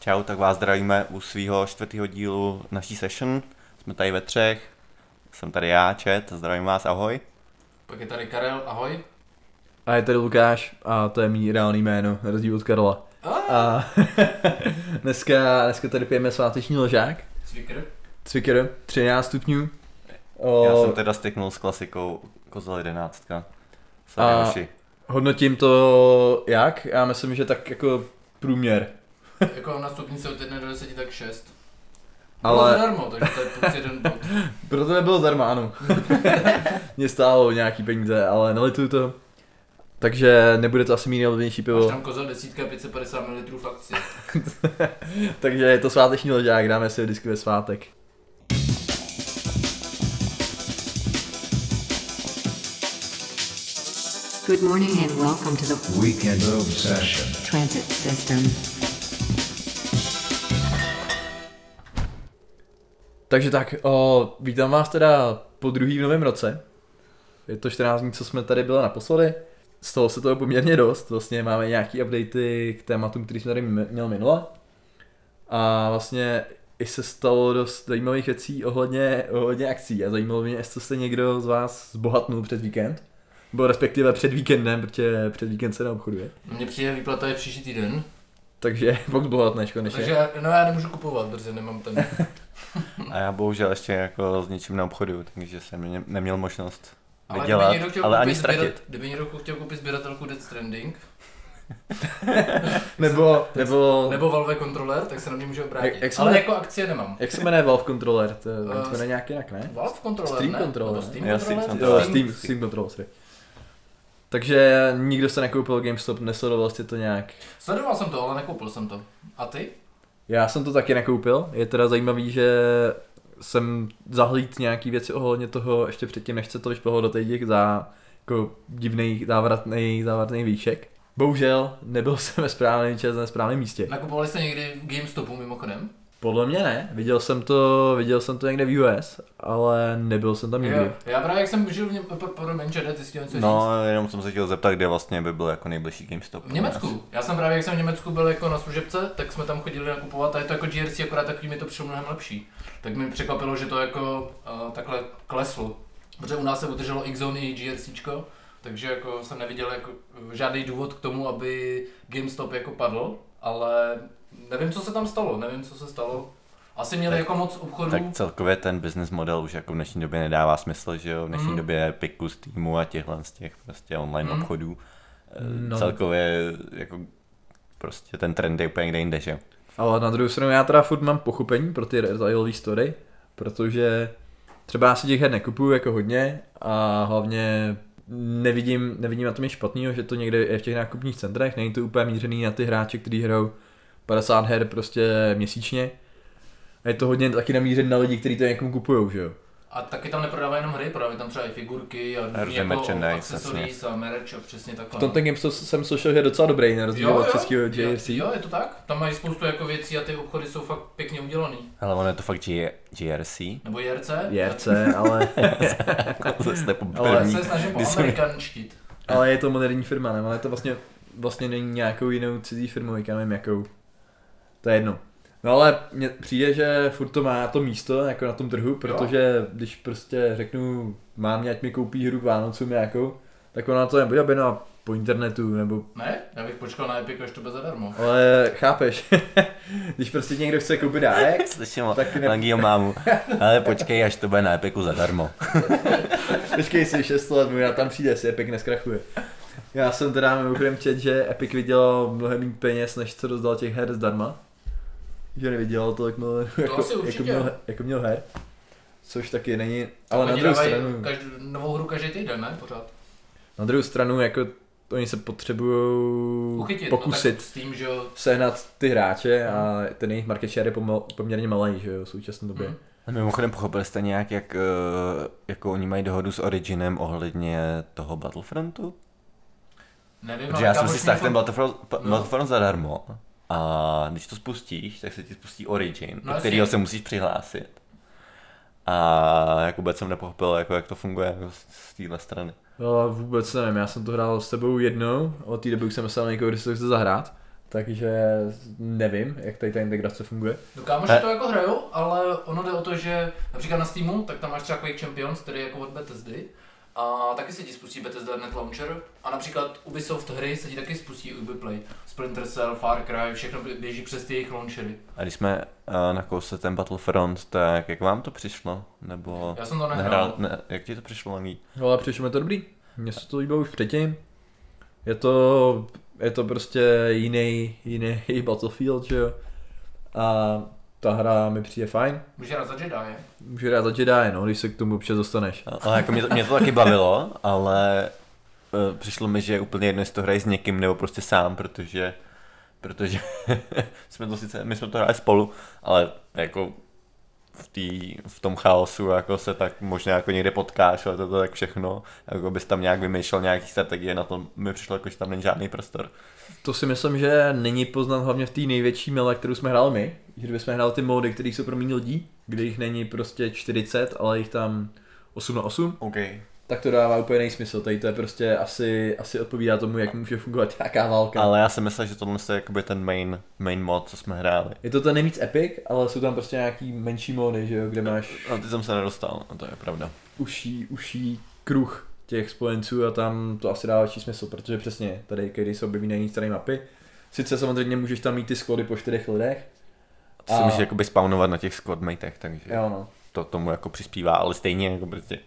Čau, tak vás zdravíme u svého čtvrtého dílu naší session. Jsme tady ve třech. Jsem tady já, Čet, zdravím vás, ahoj. Pak je tady Karel, ahoj. A je tady Lukáš a to je mý reálný jméno, na rozdíl od Karola. A dneska, dneska tady pijeme sváteční ložák, Cvikr. Cviker, 13 stupňů. O, Já jsem teda styknul s klasikou Kozel 11. Sorry, A- hoši. Hodnotím to jak? Já myslím, že tak jako průměr. Jako na stupnici od 1 do 10 tak 6. Ale... Bylo zadarmo, takže to je plus jeden bod. proto nebylo zdarma, ano. Mě stálo nějaký peníze, ale nelituju to. Takže nebude to asi mý nejlevnější Máš pivo. tam kozel desítka 550 ml v akci. Takže je to sváteční ložák, dáme si disky ve svátek. Good morning and welcome to the Weekend Obsession. Transit System. Takže tak, o, vítám vás teda po druhý v novém roce. Je to 14 dní, co jsme tady byli naposledy. Stalo se toho poměrně dost, vlastně máme nějaký updaty k tématům, který jsme tady měl minule. A vlastně i se stalo dost zajímavých věcí ohledně, ohledně akcí a zajímalo mě, jestli jste někdo z vás zbohatnul před víkend. Nebo respektive před víkendem, protože před víkend se neobchoduje. Mně přijde výplata je příští týden. Takže pokud bohatneš konečně. Takže já- no já nemůžu kupovat, protože nemám ten. A já bohužel ještě jako s ničím neobchoduju, takže jsem ne- neměl možnost Ale vydělat, kdyby někdo chtěl ale ani ztratit. kdyby někdo chtěl koupit sběratelku Death Stranding, Nebo, nebo, nebo Valve kontroler, tak se na mě může obrátit. Jak- jak Ale jmenuje- jako akcie nemám. jak se jmenuje Valve Controller? To, uh, to jmenuje nějak jinak, ne? Valve kontroler, Steam ne? controller, Nebo Steam Steam controller? controller. Jo, Steam, Steam Control, sorry. Takže nikdo se nekoupil GameStop, nesledoval jste to nějak. Sledoval jsem to, ale nekoupil jsem to. A ty? Já jsem to taky nekoupil, je teda zajímavý, že jsem zahlíd nějaký věci ohledně toho ještě předtím, než se to vyšplhlo do těch za jako divný závratný, závratný výšek. Bohužel nebyl jsem ve správném čas na správném místě. Nakupovali jste někdy GameStopu mimochodem? Podle mě ne, viděl jsem to, viděl jsem to někde v US, ale nebyl jsem tam nikdy. Jo, já právě jak jsem žil v něm, promiň, Čede, ty jsi chtěl něco říct? No, jenom jsem se chtěl zeptat, kde vlastně by byl jako nejbližší GameStop. V Německu. Já jsem právě, jak jsem v Německu byl jako na služebce, tak jsme tam chodili nakupovat a je to jako GRC, akorát takový mi to přišlo mnohem lepší. Tak mi překvapilo, že to jako uh, takhle kleslo. Protože u nás se udrželo X-Zone i GRCčko, takže jako jsem neviděl jako eh, žádný důvod k tomu, aby GameStop jako padl, ale nevím, co se tam stalo, nevím, co se stalo. Asi měli Tak- jako moc obchodů. Tak celkově ten business model už jako v dnešní době nedává smysl, že jo, v dnešní Mhm. době piku z týmu a těchhle z těch prostě online Mhm. obchodů. Eh, No. Celkově jako prostě ten trend je úplně někde jinde, že jo. Ale na druhou stranu já teda furt mám pochopení pro ty retailové story, protože třeba já si těch her nekupuju jako hodně a hlavně nevidím, nevidím na tom nic špatného, že to někde je v těch nákupních centrech, není to úplně mířený na ty hráče, kteří hrajou 50 her prostě měsíčně. A je to hodně taky namířený na lidi, kteří to někomu kupujou, že jo. A taky tam neprodávají jenom hry, prodávají tam třeba i figurky a Různé jako merchandise, accessories a merch a přesně takhle. V tom ten GameStop jsem slyšel, že je docela dobrý, na rozdíl od českého jo, JRC. jo, je to tak. Tam mají spoustu jako věcí a ty obchody jsou fakt pěkně udělaný. Ale ono je to fakt G- GRC. Nebo JRC? JRC, ale, po Ale se snažím amerikanštit. ale je to moderní firma, ne? Ale to vlastně, vlastně není nějakou jinou cizí firmou, já nevím jakou. To je jedno. No ale mně přijde, že furt to má to místo jako na tom trhu, protože když prostě řeknu, mám ať mi koupí hru k Vánocům nějakou, tak ona to nebude objednat po internetu, nebo, Ne? Já bych počkal na Epic, až to bude zadarmo. ale chápeš, když prostě někdo chce koupit dárek, Slyším Tak ne- Langýho mámu. Ale počkej, až to bude na Epiku zadarmo. Počkej si 6 let, já tam přijde, si Epic neskrachuje. Já jsem teda mimochodem čet, že Epic vydělal mnohem méně peněz, než co rozdal těch her zdarma. Že nevydělal tolik milionů, jako, asi jako, určitě. měl, jako měl her. Což taky není, ale na druhou stranu, každý, novou hru každý týden, ne? Pořád. na druhou stranu, jako oni se potřebují Uchytit. pokusit No, s tím, že jo. sehnat ty hráče a ten jejich market share je pomal, poměrně malý, že jo, v současné době. Hmm. A mimochodem pochopili jste nějak, jak eh, jako oni mají dohodu s Originem ohledně toho Battlefrontu? Nevím, Protože ale já jsem si stáhl ten Battlefront, No. Battlefront zadarmo. A když to spustíš, tak se ti spustí Origin, No do kterého se musíš přihlásit. A jako vůbec jsem nepochopil, jako, jak to funguje jako z, z téhle strany. No, vůbec nevím, já jsem to hrál s tebou jednou, od té doby už jsem myslel na někoho, kdo si to chce zahrát. takže nevím, jak tady ta integrace funguje. No kámoši to jako hrajou, ale ono jde o to, že například na Steamu, tak tam máš třeba Quake Champions, který je jako od Bethesdy. A taky se ti spustí Bethesda Net Launcher. A například Ubisoft hry se ti taky spustí Ubiplay. Splinter Cell, Far Cry, všechno bě- běží přes ty jejich launchery. A když jsme uh, nakousli ten Battlefront, tak jak vám to přišlo? Nebo Já jsem to nehrál. nehrál, ne, jak ti to přišlo, Lemí? No ale přišlo mi to dobrý. Mně se to líbilo už předtím. Je to, je to prostě jiný, jiný Battlefield, že jo. A ta hra mi přijde fajn. Můžeš hrát za Jedi, je? Můžu hrát za Jedi, no, když se k tomu občas dostaneš. Ale jako mě to, mě to taky bavilo, ale uh, přišlo mi, že je úplně jedno, jestli to hrají s někým nebo prostě sám, protože protože jsme to sice, my jsme to hráli spolu, ale jako v, tý, v tom chaosu jako se tak možná jako někde potkáš, ale to, to tak všechno, jako bys tam nějak vymýšlel nějaký strategie, na to mi přišlo jako, že tam není žádný prostor. To si myslím, že není poznat hlavně v té největší mele, kterou jsme hráli my. Že kdybychom hráli ty módy, které jsou pro méně lidí, kde jich není prostě 40, ale jich tam 8 na 8, OK. Tak to dává úplně nejsmysl. Tady to je prostě asi, asi odpovídá tomu, jak může fungovat nějaká válka. Ale já si myslel, že tohle je jakoby ten main, main mod, co jsme hráli. Je to ten nejvíc epic, ale jsou tam prostě nějaký menší módy, že jo, kde máš A ty jsem se nedostal, no to je pravda. uší, uší kruh těch spojenců a tam to asi dává větší smysl, protože přesně tady, když se objeví na jiné straně mapy, sice samozřejmě můžeš tam mít ty sklady po čtyřech lidech, A ty si A- můžeš jakoby spawnovat na těch squadmatech, takže jo no. to tomu jako přispívá, ale stejně jako prostě.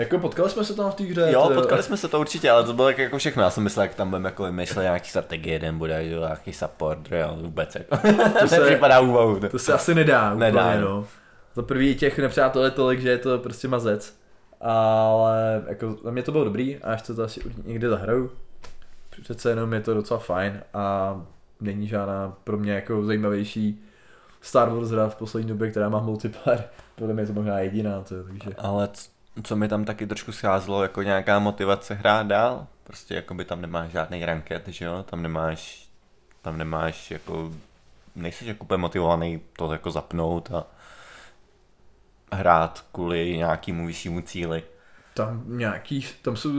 Jako potkali jsme se tam v té hře. Jo, to- potkali jsme se to určitě, ale to bylo tak jako všechno. Já jsem myslel, jak tam budeme jako vymýšlet nějaký strategie, jeden bude nějaký support, jo, vůbec jako. To se- připadá úvahu. To se asi nedá, úplně, Nedá, no. Za prvý těch nepřátel je tolik, že je to prostě mazec. Ale jako za mě to bylo dobrý a až to to asi někde zahraju. Přece jenom je to docela fajn a není žádná pro mě jako zajímavější Star Wars hra v poslední době, která má multiplayer. Podle mě je to možná jediná, to, takže... Ale c- co mi tam taky trošku scházelo, jako nějaká motivace hrát dál. Prostě jako by tam nemáš žádný ranket, že jo, tam nemáš, tam nemáš jako, nejsi jako úplně motivovaný to jako zapnout a hrát kvůli nějakému vyššímu cíli. Tam nějaký, tam jsou,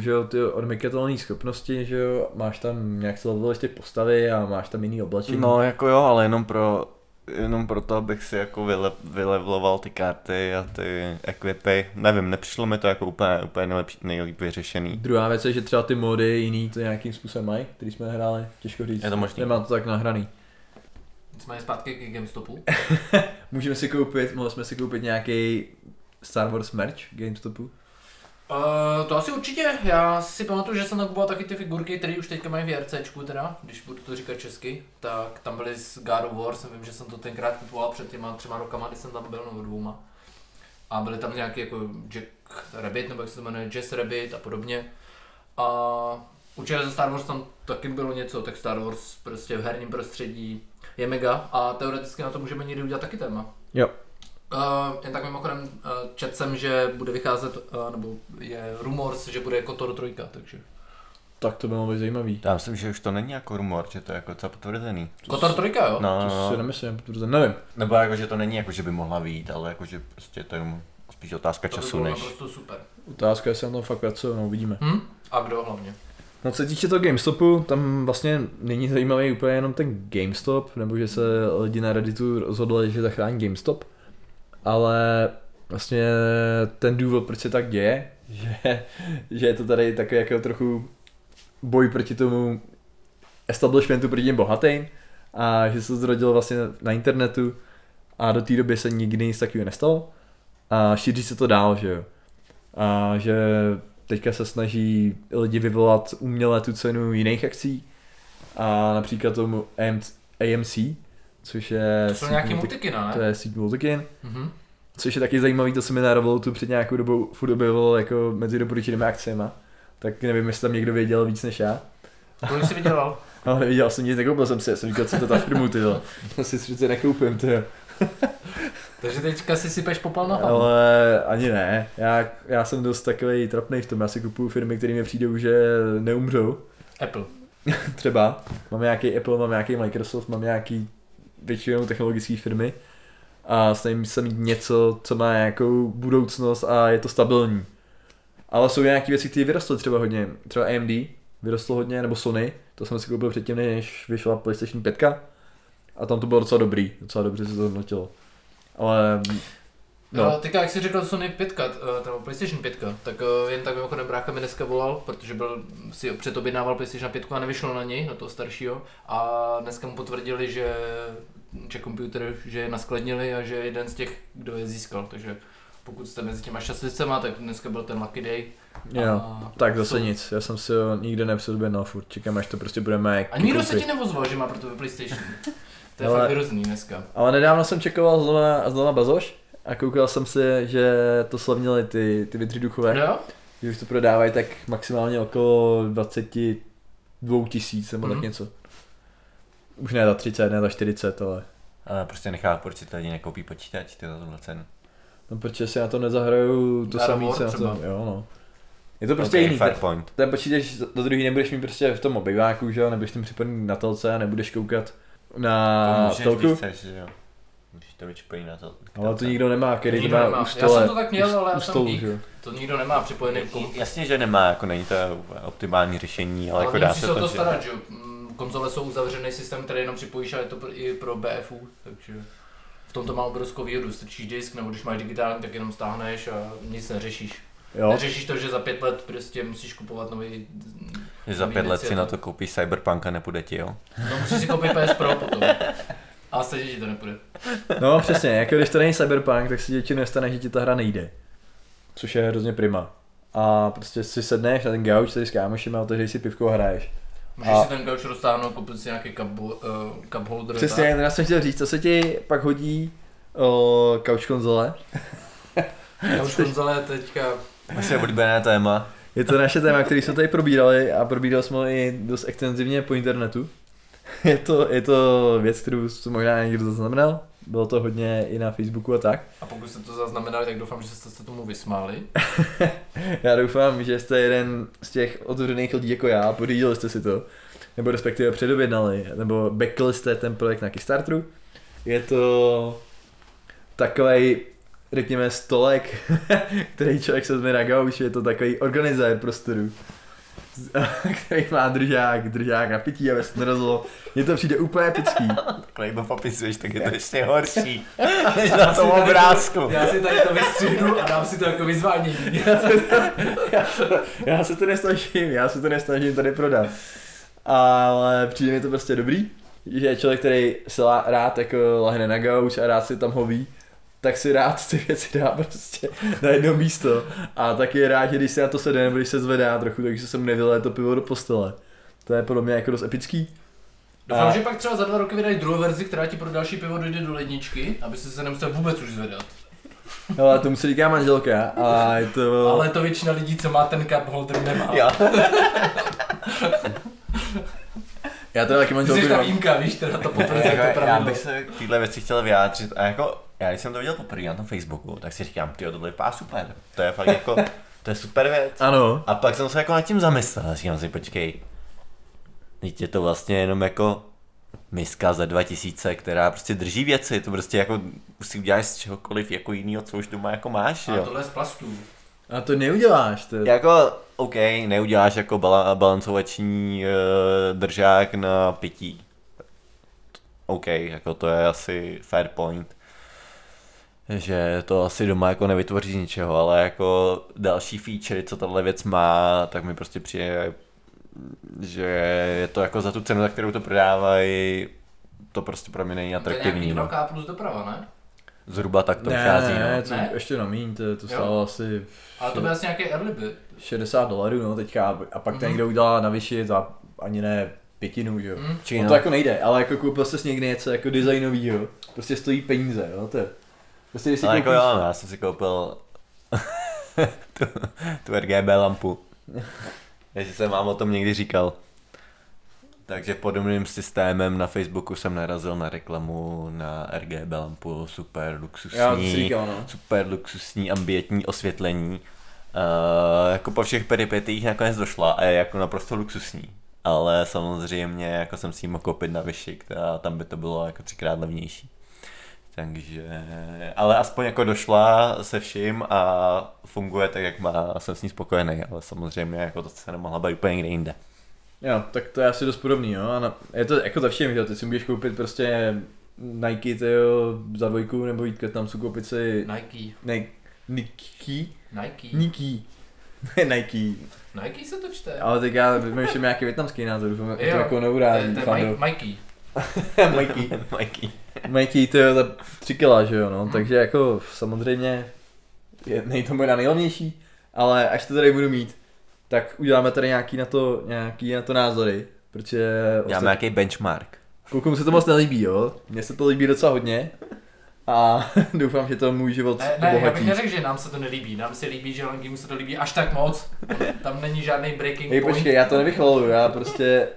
že jo, ty odmykatelné schopnosti, že jo, máš tam nějak se leveluješ ty postavy a máš tam jiný oblečení. No jako jo, ale jenom pro, jenom proto, abych si jako vyle, vylevloval ty karty a ty equipy. Nevím, nepřišlo mi to jako úplně, úplně nejlepší, nejlíp vyřešený. Druhá věc je, že třeba ty mody jiný to nějakým způsobem mají, který jsme hráli, těžko říct. Je to možný. Nemám to tak nahraný. Nicméně zpátky k GameStopu. Můžeme si koupit, mohli jsme si koupit nějaký Star Wars merch GameStopu. Uh, to asi určitě. Já si pamatuju, že jsem nakupoval taky ty figurky, které už teďka mají v JRCčku teda, když budu to říkat česky, tak tam byly z God of War, jsem vím, že jsem to tenkrát kupoval před těma třema rokama, když jsem tam byl, nebo dvouma. A byly tam nějaký jako Jack Rabbit, nebo jak se to jmenuje, Jazz Rabbit a podobně. A určitě ze Star Wars tam taky bylo něco, tak Star Wars prostě v herním prostředí je mega a teoreticky na to můžeme někdy udělat taky téma. Jo. Uh, jen tak mimochodem, uh, četl jsem, že bude vycházet, uh, nebo je rumors, že bude Kotor 3, takže. Tak to bylo by zajímavý. Já myslím, že už to není jako rumor, že to je jako docela potvrzený. Kotor 3, jo? No, To no, si no. nemyslím, protože nevím. Nebo jako, že to není jako, že by mohla vyjít, ale jako, že prostě to je spíš otázka to času, než... naprosto super. Otázka je, jestli na tom fakt pracují, no uvidíme. Hm? A kdo hlavně? No co se týče toho GameStopu, tam vlastně není zajímavý úplně jenom ten GameStop, nebo že se lidi na Redditu rozhodli, že zachrání GameStop, ale vlastně ten důvod, proč se tak děje, že, že je to tady takový jako trochu boj proti tomu establishmentu, proti těm bohatým a že se to zrodilo vlastně na internetu a do té doby se nikdy nic takového nestalo a šíří se to dál, že jo. A že teďka se snaží lidi vyvolat uměle tu cenu jiných akcí a například tomu AM, AMC, což je... To jsou nějaký multi- multikina, To ne? je síť Multikin, Mhm. což je taky zajímavý, to se mi na Revolutu před nějakou dobou furt objevilo jako mezi doporučenými akcemi. Tak nevím, jestli tam někdo věděl víc než já. Kolik jsi vydělal? Ale neviděl jsem nic, nekoupil jsem si, já jsem říkal, co to ta firmu, ty. To si přece nekoupím, ty jo. Takže teďka si sypeš popel na hlavu. Ale ani ne, já, já jsem dost takový trapný v tom, já si kupuju firmy, které mi přijdou, že neumřou. Apple. Třeba, mám nějaký Apple, mám nějaký Microsoft, mám nějaký většinou technologické firmy a snažím se mít něco, co má nějakou budoucnost a je to stabilní. Ale jsou nějaké věci, které vyrostly třeba hodně, třeba AMD vyrostlo hodně, nebo Sony, to jsem si koupil předtím, než vyšla PlayStation 5. A tam to bylo docela dobrý, docela dobře se to hodnotilo. Ale No. No. teďka, jak jsi říkal Sony 5, nebo PlayStation 5, tak eh, jen tak mimochodem brácha mi dneska volal, protože byl, si předobjednával PlayStation 5 a nevyšlo na něj, na toho staršího. A dneska mu potvrdili, že Czech Computer, že je naskladnili a že je jeden z těch, kdo je získal. Takže pokud jste mezi těma šťastlivcema, tak dneska byl ten lucky day. jo, A tak zase jsou- nic, já jsem si ho nikde nepředobědnal furt, čekám až to prostě budeme A nikdo se ti nevozval, že má pro tebe PlayStation. To je Ale- fakt hrozný dneska. Ale nedávno jsem čekoval znova, znova Bazoš a koukal jsem si, že to slavnili ty, ty vidřiduchové. Jo? Že už to prodávají tak maximálně okolo 22 tisíc nebo tak Mhm. něco. Už ne za 30, ne za 40, ale Ale prostě nechápu, proč si to lidi nekoupí počítač, ty za tohle cenu. no protože si na to nezahraju to War co na to, jo no. Je to prostě okay, jiný. fair Ten, point. ten počítač do druhý nebudeš mít prostě v tom obyváku, že jo, nebudeš tím připojený na telce a nebudeš koukat na to můžeš, telku. chceš, že jo. Můžeš to vyčpojí na to. Ale to nikdo nemá, který to Nikdo má nemá. u Já stole. jsem to tak měl, ale já u jsem stolu, geek. To nikdo nemá připojený k komu. Jasně, že nemá, jako není to optimální řešení, ale, Ale jako dá se to, to starat, že jo. Mm, Konzole jsou uzavřený systém, který jenom připojíš a je to i pro BFU, takže v tom to má obrovskou výhodu. Strčíš disk, nebo když máš digitální, tak jenom stáhneš a nic neřešíš. Jo, Neřešíš to, že za pět let prostě musíš kupovat nový... že za pět let si na to koupíš Cyberpunk a nepůjde ti, jo? No musíš si koupit PS Pro potom. A stejně ti to nepůjde. no přesně, jako když to není Cyberpunk, tak si většinou nestane, že ti ta hra nejde. Což je hrozně prima. A prostě si sedneš na ten gauč tady s kámošem a otevřeš si pivko a hraješ. Můžeš A- si ten gauč roztáhnout, koupit si nějaký cup, uh, cup holder. Přesně, já jsem chtěl říct, co se ti pak hodí o couch konzole. Gauč konzole teďka... Naše oblíbené téma. Je to naše téma, který jsme tady probírali a probírali jsme ho i dost extenzivně po internetu. Je to, je to věc, kterou jste možná někdo zaznamenal. Bylo to hodně i na Facebooku a tak. A pokud jste to zaznamenali, tak doufám, že jste se tomu vysmáli. Já doufám, že jste jeden z těch otevřených lidí jako já, pořídili jste si to, nebo respektive předobjednali, nebo backli jste ten projekt na Kickstarteru. Je to takový, řekněme, stolek, který člověk se na gauč, je to takový organizér prostoru, který má držák, držák na pití, aby se to nerozlo. Mně to přijde úplně epický. Takhle to popisuješ, tak je to ještě horší. Než na tom obrázku. Já si tady to vystřihnu a dám si to jako vyzvánění. já se to nesnažím, já se to nesnažím tady prodat. Ale přijde mi to prostě dobrý, že je člověk, který se rád jako lahne na gauč a rád si tam hoví, tak si rád ty věci dá prostě na jedno místo. A taky je rád, že když se na to sedne nebo když se zvedá trochu, takže se mu nevylé to pivo do postele. To je podle mě jako dost epický. Doufám, A- že pak třeba za dva roky vydají druhou verzi, která ti pro další pivo dojde do ledničky, aby se se nemusel vůbec už zvedat. Ale tomu se říká manželka a je to... Ale to většina lidí, co má ten cup holder, nemá. Jo. Já teda taky manželku jsi ta výjimka, víš, teda to potvrzuje to Jako, já bych se k téhle věci chtěl vyjádřit a jako, já když jsem to viděl poprvé na tom Facebooku, tak si říkám, ty tohle vypadá super, to je fakt jako, to je super věc. Ano. A pak jsem se jako nad tím zamyslel a říkám si, počkej, teď je to vlastně jenom jako miska za 2000, která prostě drží věci, to prostě jako si uděláš z čehokoliv jako jinýho, co už doma jako máš, A jo. tohle je z plastů. A to neuděláš, to Jako, OK, neuděláš jako bala, balancovační uh, držák na pití. OK, jako to je asi fair point. Že to asi doma jako nevytvoří z ničeho, ale jako další feature, co tahle věc má, tak mi prostě přijde, že je to jako za tu cenu, za kterou to prodávají, to prostě pro mě není To je atraktivní. nějaký No. 2K plus doprava, ne? Zhruba tak to ne, vychází. ne, No. to Ne? ještě na míň, to, to Jo. stálo asi Ale to byl asi nějaký early bit. 60 dolarů, no teďka, a pak ten Mhm. někdo udělá na vyšší za ani ne pětinu, že jo. Či No no. to jako nejde, ale jako koupil jsi někdy něco jako designovýho, prostě stojí peníze, jo, to je. Prostě když si Ale koupíš, jako jo, no, já jsem si koupil tu, tu RGB lampu. Jestli jsem vám o tom někdy říkal. Takže podobným systémem na Facebooku jsem narazil na reklamu na RGB lampu, super luxusní, já říkal, no. super luxusní ambientní osvětlení. Uh, jako po všech peripetích nakonec došla a je jako naprosto luxusní. Ale samozřejmě jako jsem si ji mohl koupit na Vyšik a tam by to bylo jako třikrát levnější. Takže, ale aspoň jako došla se vším a funguje tak, jak má a jsem s ní spokojený, ale samozřejmě jako to se nemohla být úplně někde jinde. Jo, tak to je asi dost podobný, jo. A na, je to jako za všem, že jo, ty si můžeš koupit prostě Nike, tyjo, za dvojku, nebo jít ke tam si koupit si Nike. ne, Nike, Nike. Nike, ne Nike, Nike se to čte. ale tak já vymýšlím nějaký větnamský názor, doufám, že to Jo, jako To je, neuráží, to je fando. Mike- Mikey. Mikey. Mikey. Mikey, to je za tři kila, že jo, no, Hmm. takže jako samozřejmě je, nej to moje nejhlavnější, ale až to tady budu mít, tak uděláme tady nějaký na to, nějaký na to názory, protože Děláme nějaký benchmark. klukům se to moc nelíbí, jo, mně se to líbí docela hodně a doufám, že to můj život Ne, ne, já bych obohatí. neřekl, že nám se to nelíbí. Nám se líbí, že Langimu se to líbí až tak moc. Tam není žádný breaking Hej, point. počkej, já to nevychvaluju, já prostě,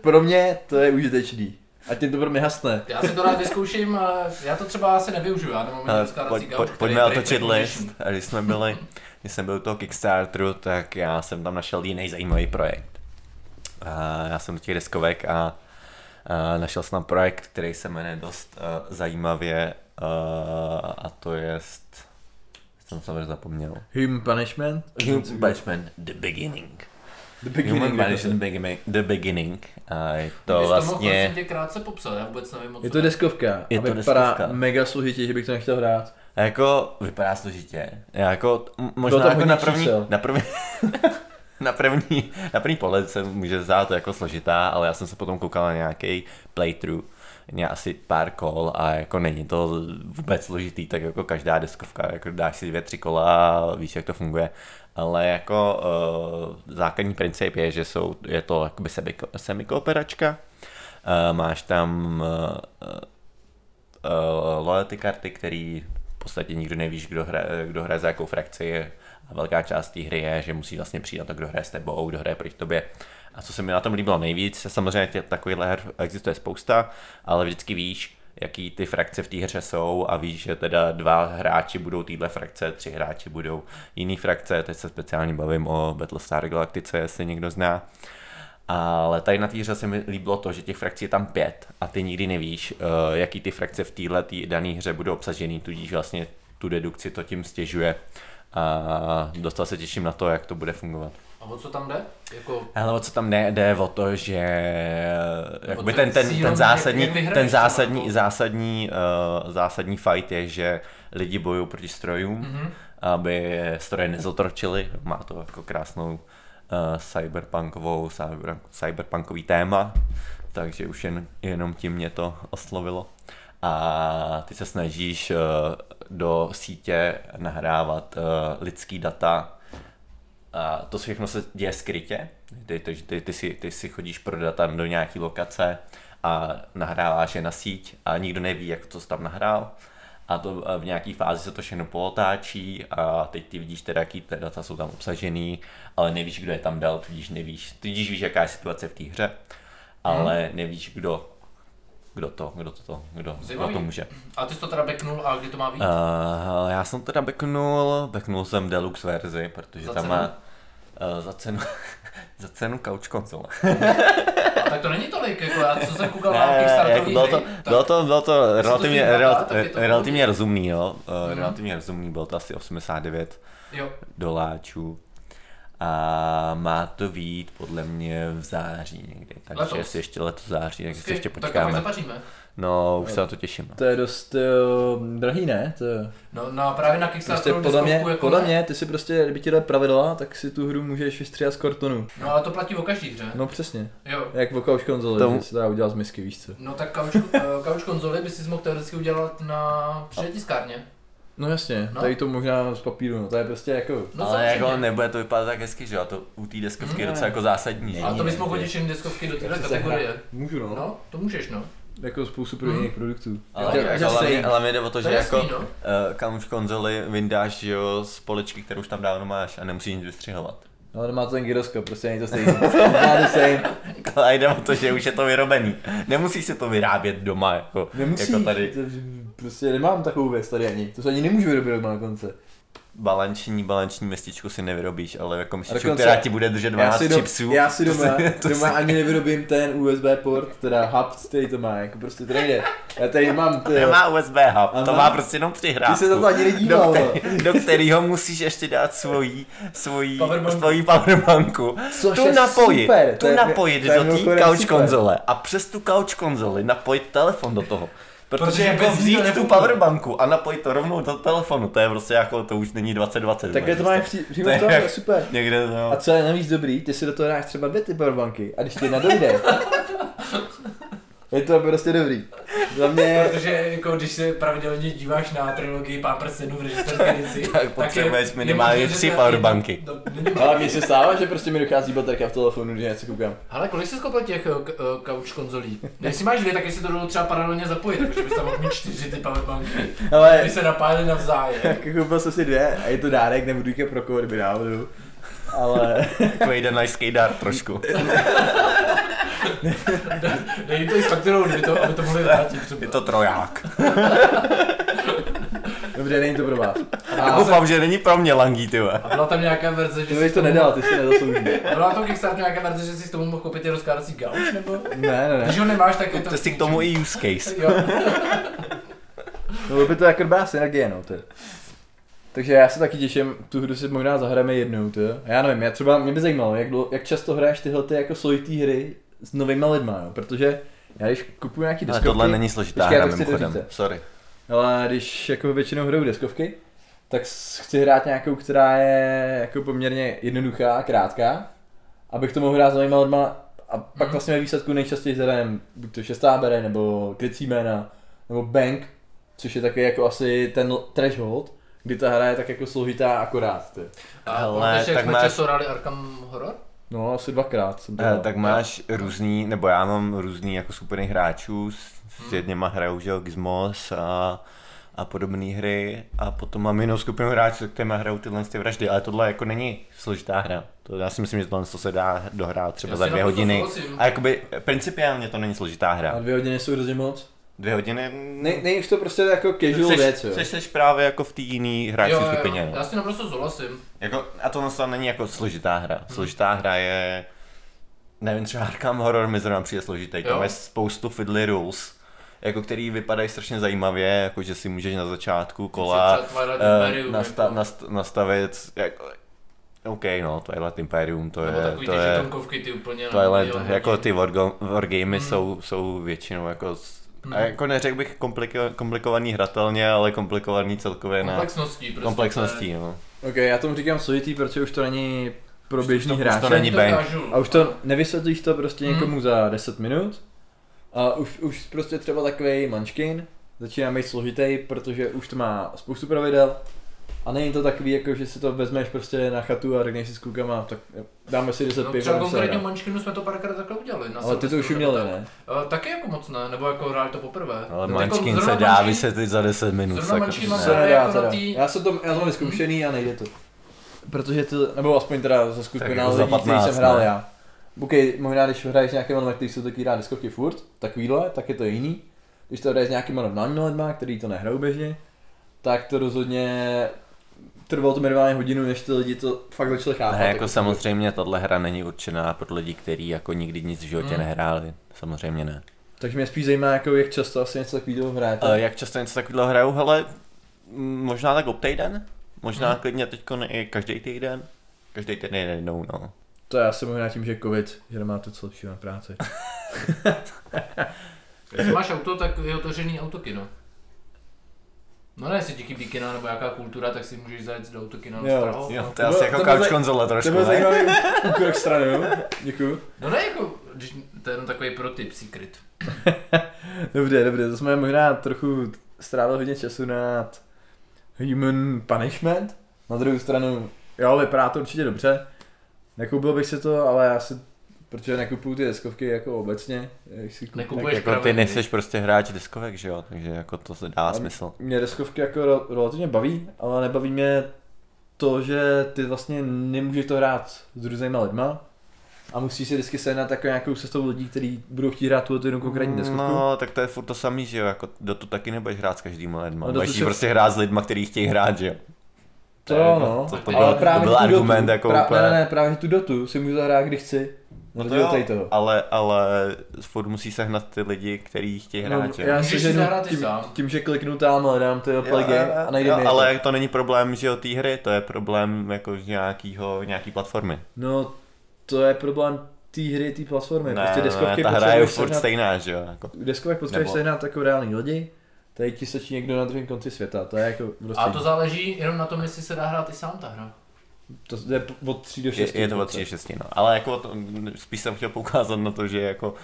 pro mě to je užitečný. A tím to pro mě hasne. Já si to rád vyzkouším, ale já to třeba asi nevyužiju, já nemám Ale skládací pojď, gauč, pojď, pojďme otočit list. A když jsme byli, když jsem byl u toho Kickstarteru, tak já jsem tam našel jiný zajímavý projekt. A já jsem do těch deskovek a, a našel jsem tam projekt, který se jmenuje dost uh, zajímavě uh, a to je jsem samozřejmě zapomněl. Human Punishment? Human Punishment The Beginning. The Human beginning. jako Punishment Beginning, The Beginning. A je to to mohl vlastně... krátce popsat, já vůbec nevím moc. Je to deskovka. Je a to vypadá deskovka. mega složitě, že bych to nechtěl hrát. A Jako vypadá složitě. Já Jako možná tam jako na první, čísel. na první, na první, na první pohled se může zdát jako složitá, ale já jsem se potom koukal na nějaký playthrough, mě asi pár kol a jako není to vůbec složitý, tak jako každá deskovka, jako dáš si dvě, tři kola a víš, jak to funguje. Ale jako uh, základní princip je, že jsou, je to jakoby semiko- semikooperačka, uh, máš tam uh, uh, loyalty karty, který v podstatě nikdo nevíš, kdo hraje, kdo hraje za jakou frakci a velká část té hry je, že musí vlastně přijít na to, kdo hraje s tebou, kdo hraje proti tobě. A co se mi na tom líbilo nejvíc, samozřejmě tě, takovýchhle her existuje spousta, ale vždycky víš, jaký ty frakce v té hře jsou a víš, že teda dva hráči budou téhle frakce, tři hráči budou jiný frakce, teď se speciálně bavím o Battlestar Galactice, jestli někdo zná. Ale tady na té hře se mi líbilo to, že těch frakcí je tam pět a ty nikdy nevíš, uh, jaký ty frakce v téhle dané hře budou obsažený, tudíž vlastně tu dedukci to tím stěžuje. A dostal se těším na to, jak to bude fungovat. A o co tam jde? Jako, Ale o co tam jde, jde o to, že jakoby ten, ten, ten zásadní, ten třeba, zásadní, jako? zásadní, uh, zásadní fight je, že lidi bojují proti strojům, Mhm. aby stroje nezotročily. Má to jako krásnou uh, cyberpunkovou, cyber, cyberpunkový téma, takže už jen, jenom tím mě to oslovilo. A ty se snažíš uh, do sítě nahrávat uh, lidský data a to všechno se děje skrytě. Ty, ty, ty, ty, si, ty si chodíš pro data do nějaký lokace a nahráváš je na síť a nikdo neví, jak to jsi tam nahrál. A to v nějaký fázi se to všechno pootáčí a teď ty vidíš teda, jaký ty data jsou tam obsažený, ale nevíš, kdo je tam dal, tudíž nevíš, tudíž víš, jaká je situace v té hře, ale nevíš, kdo, kdo to, kdo to, to kdo, kdo Zajímavý. to může. a ty jsi to teda backnul a kdy to má být? Uh, já jsem teda backnul, backnul jsem deluxe verzi, protože Za tam cenu? má uh, za cenu, za cenu couch konzole. A tak to není tolik, jako já co jsem koukal na Ne, jako Kickstarterový bylo, to, hry, tak bylo to, bylo to relativně, stojí rel, tak to relativně rozumný, jo. Uh, Mhm. Relativně rozumný, bylo to asi 89 jo, doláčů. A má to být podle mě v září někdy, takže Letos. jestli ještě letos září, tak si ještě tak to počkáme. zapaříme. No, už se na to těším. To je dost uh, drahý, ne? To je... No, no právě na Prostě Kickstarteru podle mě, jako podle mě, ty si prostě, kdyby ti dali pravidla, tak si tu hru můžeš vystříhat z kartonu. No ale to platí o každý hře. No přesně. Jo. Jak v couch konzoli, Tomu- to dá udělat z misky, víš co. No tak couch, eh, couch konzoli by si mohl teoreticky udělat na přetiskárně. No jasně, No. tady to možná z papíru, no to je prostě jako... No ale jako nebude to vypadat tak hezky, že jo, to u té deskovky je Ne. docela jako zásadní. A to bys mohl hodit všechny deskovky do téhle se kategorie. Můžu no. No, to můžeš no. Jako spoustu pro Mhm. jiných produktů. Ale, Jo, jako, jak ale, zase- mě, ale mě jde o to, To že jako jasný, no. uh, kam už konzoli vyndáš jo, z poličky, kterou už tam dávno máš a nemusíš nic vystřihovat. Ale nemá to ten gyroskop, prostě není to stejný. Ale jde o to, že už je to vyrobený. Nemusíš si to vyrábět doma, jako, Nemusí, jako tady. To, prostě nemám takovou věc tady ani. To se ani nemůžu vyrobit doma na konce. Balanční, balanční městičku si nevyrobíš, ale jako dokonce- která ti bude držet 12 Já si, do, chipsů. já si to doma, to doma si- ani nevyrobím ten USB port, teda hub, který to má, jako prostě to nejde. Já tady mám, ty, Nemá USB hub, to Ano. má prostě jenom tři hrávku. Ty se to ani do, nedíval, který, do kterého musíš ještě dát svoji, svoji, Powerbanku. svoji powerbanku. Což tu napojit, super, tu to je- napojit to do té couch super. konzole a přes tu couch konzoli napojit telefon do toho. Protože, Protože jako vzít tu powerbanku a napojit to rovnou do telefonu, to je prostě jako, to už není 2020. takhle to máš máš pří, přímo To je je super. Někde, no. A co je navíc dobrý, ty si do toho dáš třeba dvě ty powerbanky a když ti jedna dojde, je to prostě dobrý. Za mě, Protože jako když se pravidelně díváš na trilogii Pán prstenů v režiserské edici, Tak potřebuješ je minimálně tři powerbanky. ale mně se stává, že prostě mi dochází baterka v telefonu, když něco koukám. Ale kolik jsi koupil těch couch konzolí? Jestli máš dvě, tak jestli to jdou třeba paralelně zapojit, takže bys tam mohl mít čtyři ty powerbanky. Ale Ty se napájeli navzájem. jako koupil jsem si dvě a je to dárek, nebudu jít pro koho, kdyby náhodou. Ale Takový jeden nice skate trošku. Dej to i s fakturou, aby to, aby to mohli vrátit třeba. Je to troják. dobře, není to pro vás. Já A doufám, že není pro mě langý, ty. A byla tam nějaká verze, že ty jsi to tomu- nedal, ty si nezasloužíš. A byla tam Kickstarter nějaká verze, že si s tomu mohl koupit i rozkládací gauč, nebo? Ne, ne, Když ne. ho nemáš, tak je to... To si k tomu i use case. Jo. No by to jako dobrá synergie, no, ty. Takže já se taky těším, tu hru si možná zahrajeme jednou, ty. Já nevím, já třeba, mě by zajímalo, jak, jak často hraješ tyhle ty jako složitý hry s novýma lidma, jo? protože já když kupuju nějaký Ale deskovky, tohle není složitá Počkej, já hra to mimochodem. Sorry. ale když jako většinou hraju deskovky, tak chci hrát nějakou, která je jako poměrně jednoduchá a krátká, abych to mohl hrát s novýma lidma a pak Mhm. vlastně ve výsledku nejčastěji zhrajem buď to šestá bere, nebo krycí jména, nebo bank, což je taky jako asi ten threshold, kdy ta hra je tak jako složitá akorát. Ty. A Hele, jak tak jsme máš- často hráli Arkham Horror? No asi dvakrát jsem to Eh, hrál. tak máš různý, nebo já mám různý jako superných hráčů, s, s jedněma hrajou, že jo, Gizmos a, a podobné hry a potom mám jinou skupinu hráčů, se kterými hrajou tyhle ty vraždy, ale tohle jako není složitá hra. To, já si myslím, že tohle to se dá dohrát třeba Já za dvě hodiny. souhlasím. A jakoby principiálně to není složitá A hra. dvě hodiny jsou hrozně moc. Dvě hodiny... Nej, nej už to prostě jako casual Seš- věc, jo. Seš, seš právě jako v té jiné hráčské skupině. no. já s tím naprosto souhlasím. Jako, a to není jako složitá hra. Složitá hra je, nevím, třeba Arkham Horror mi zrovna přijde složitý. Tam Jo. je spoustu fiddly rules, jako který vypadají strašně zajímavě, jako že si můžeš na začátku kola Imperium, nasta, jako. nast, nastavit, jako, OK, no, Twilight Imperium, to Nebo je, takový to ty je, ty úplně Twilight, milion jako ty wargamey Hmm. jsou, jsou většinou jako, Hmm. a jako neřekl bych kompliko, komplikovaný hratelně, ale komplikovaný celkově na Komplexností prostě. komplexností, no. Ok, já tomu říkám složitý, protože už to není pro běžný už to hráče. není to bank. A už to nevysvětlíš to prostě Hmm. někomu za 10 minut. A už, už prostě třeba takový mančkin začíná být složitý, protože už to má spoustu pravidel. A není to takový, jako že si to vezmeš prostě na chatu a řekneš si s klukama, tak dáme si 10 No, piv třeba konkrétně. Mančkinu jsme to párkrát takhle udělali. Na Ale ty to už uměli, tak. ne? Uh, taky jako moc ne, nebo jako hráli to poprvé. Ale No, Munchkin jako se dá vysvětlit za 10 minut. Zrovna jako Munchkin mám jako na teda. tý- Já jsem to, já jsem vyzkoušený a nejde to. Protože ty, nebo aspoň teda ze skupina jako za lidí, který 15, jsem hrál já. OK, možná když hraješ s nějakým lidmi, kteří jsou taky rád deskovky furt, takovýhle, tak je to jiný. Když to hraješ s nějakými normálními lidmi, kteří to nehrajou běžně, tak to rozhodně trvalo to minimálně hodinu, než ty lidi to fakt začali chápat. Ne, jako tak- samozřejmě tahle hra není určená pro lidi, kteří jako nikdy nic v životě Hmm. nehráli. Samozřejmě ne. Takže mě spíš zajímá, jako jak často asi něco takového hrajete. Ale jak často něco takového hraju? Hele, možná tak ob týden? Možná Hmm. klidně teď i každý týden? Každý týden jednou, no. To je asi možná tím, že covid, že nemáte co lepšího na práci. Když máš auto, tak je otevřený autokino. No ne, jestli ti chybí kina nebo jaká kultura, tak si můžeš zajet do autokina na Jo, Strahu. Jo, to je To asi bylo- jako to bylo couch konzole To trošku, byl ne? zajímavý úkrok stranou, děkuju. no ne, jako, když, to je jenom takový pro tip, secret. Dobře, dobře, to jsme možná trochu strávili hodně času na Human Punishment. Na druhou stranu, jo, vypadá to určitě dobře. Nekoupil bych si to, ale já si, protože nekupuju ty deskovky jako obecně. Jak si kup- Nekupuješ Tak jako ty nejseš prostě hráč deskovek, že jo? Takže jako to se dá A smysl. Mě deskovky jako relativně baví, ale nebaví mě to, že ty vlastně nemůžeš to hrát s různýma lidma a musíš si vždycky sehnat jako nějakou sestou lidí, kteří budou chtít hrát tu jednu konkrétní deskovku. No, tak to je furt to samý, že jo? Jako do tu taky nebudeš hrát s každým lidma. No, do tu Budeš se- prostě hrát s lidma, kteří chtějí hrát, že jo? To jako- no. To, to, Ale byl, to právě byl tu argument dotu, jako pra, úplně... Ne, ne, právě tu dotu si můžu zahrát, když chci. No to jo, toho. ale, ale furt musí sehnat ty lidi, kteří chtějí hrát? No, já si si ženu tím, sám. tím, že kliknu tam, hledám ty play game a najde jo, mi ale to. to není problém, že jo, té hry, to je problém jako z nějakýho, nějaký platformy. No, to je problém té hry, té platformy. Ne, prostě ne, deskovky ta hra je furt sehnat, stejná, že jo, jako. deskovek potřebuješ Nebo- sehnat jako reální lidi, tady ti stačí někdo na druhém konci světa, to je jako prostě, A to záleží jenom na tom, jestli se dá hrát i sám ta hra. To jde od 3 do 6. Je, je to od 3 do 6, no. Ale jako to, spíš jsem chtěl poukázat na to, že jako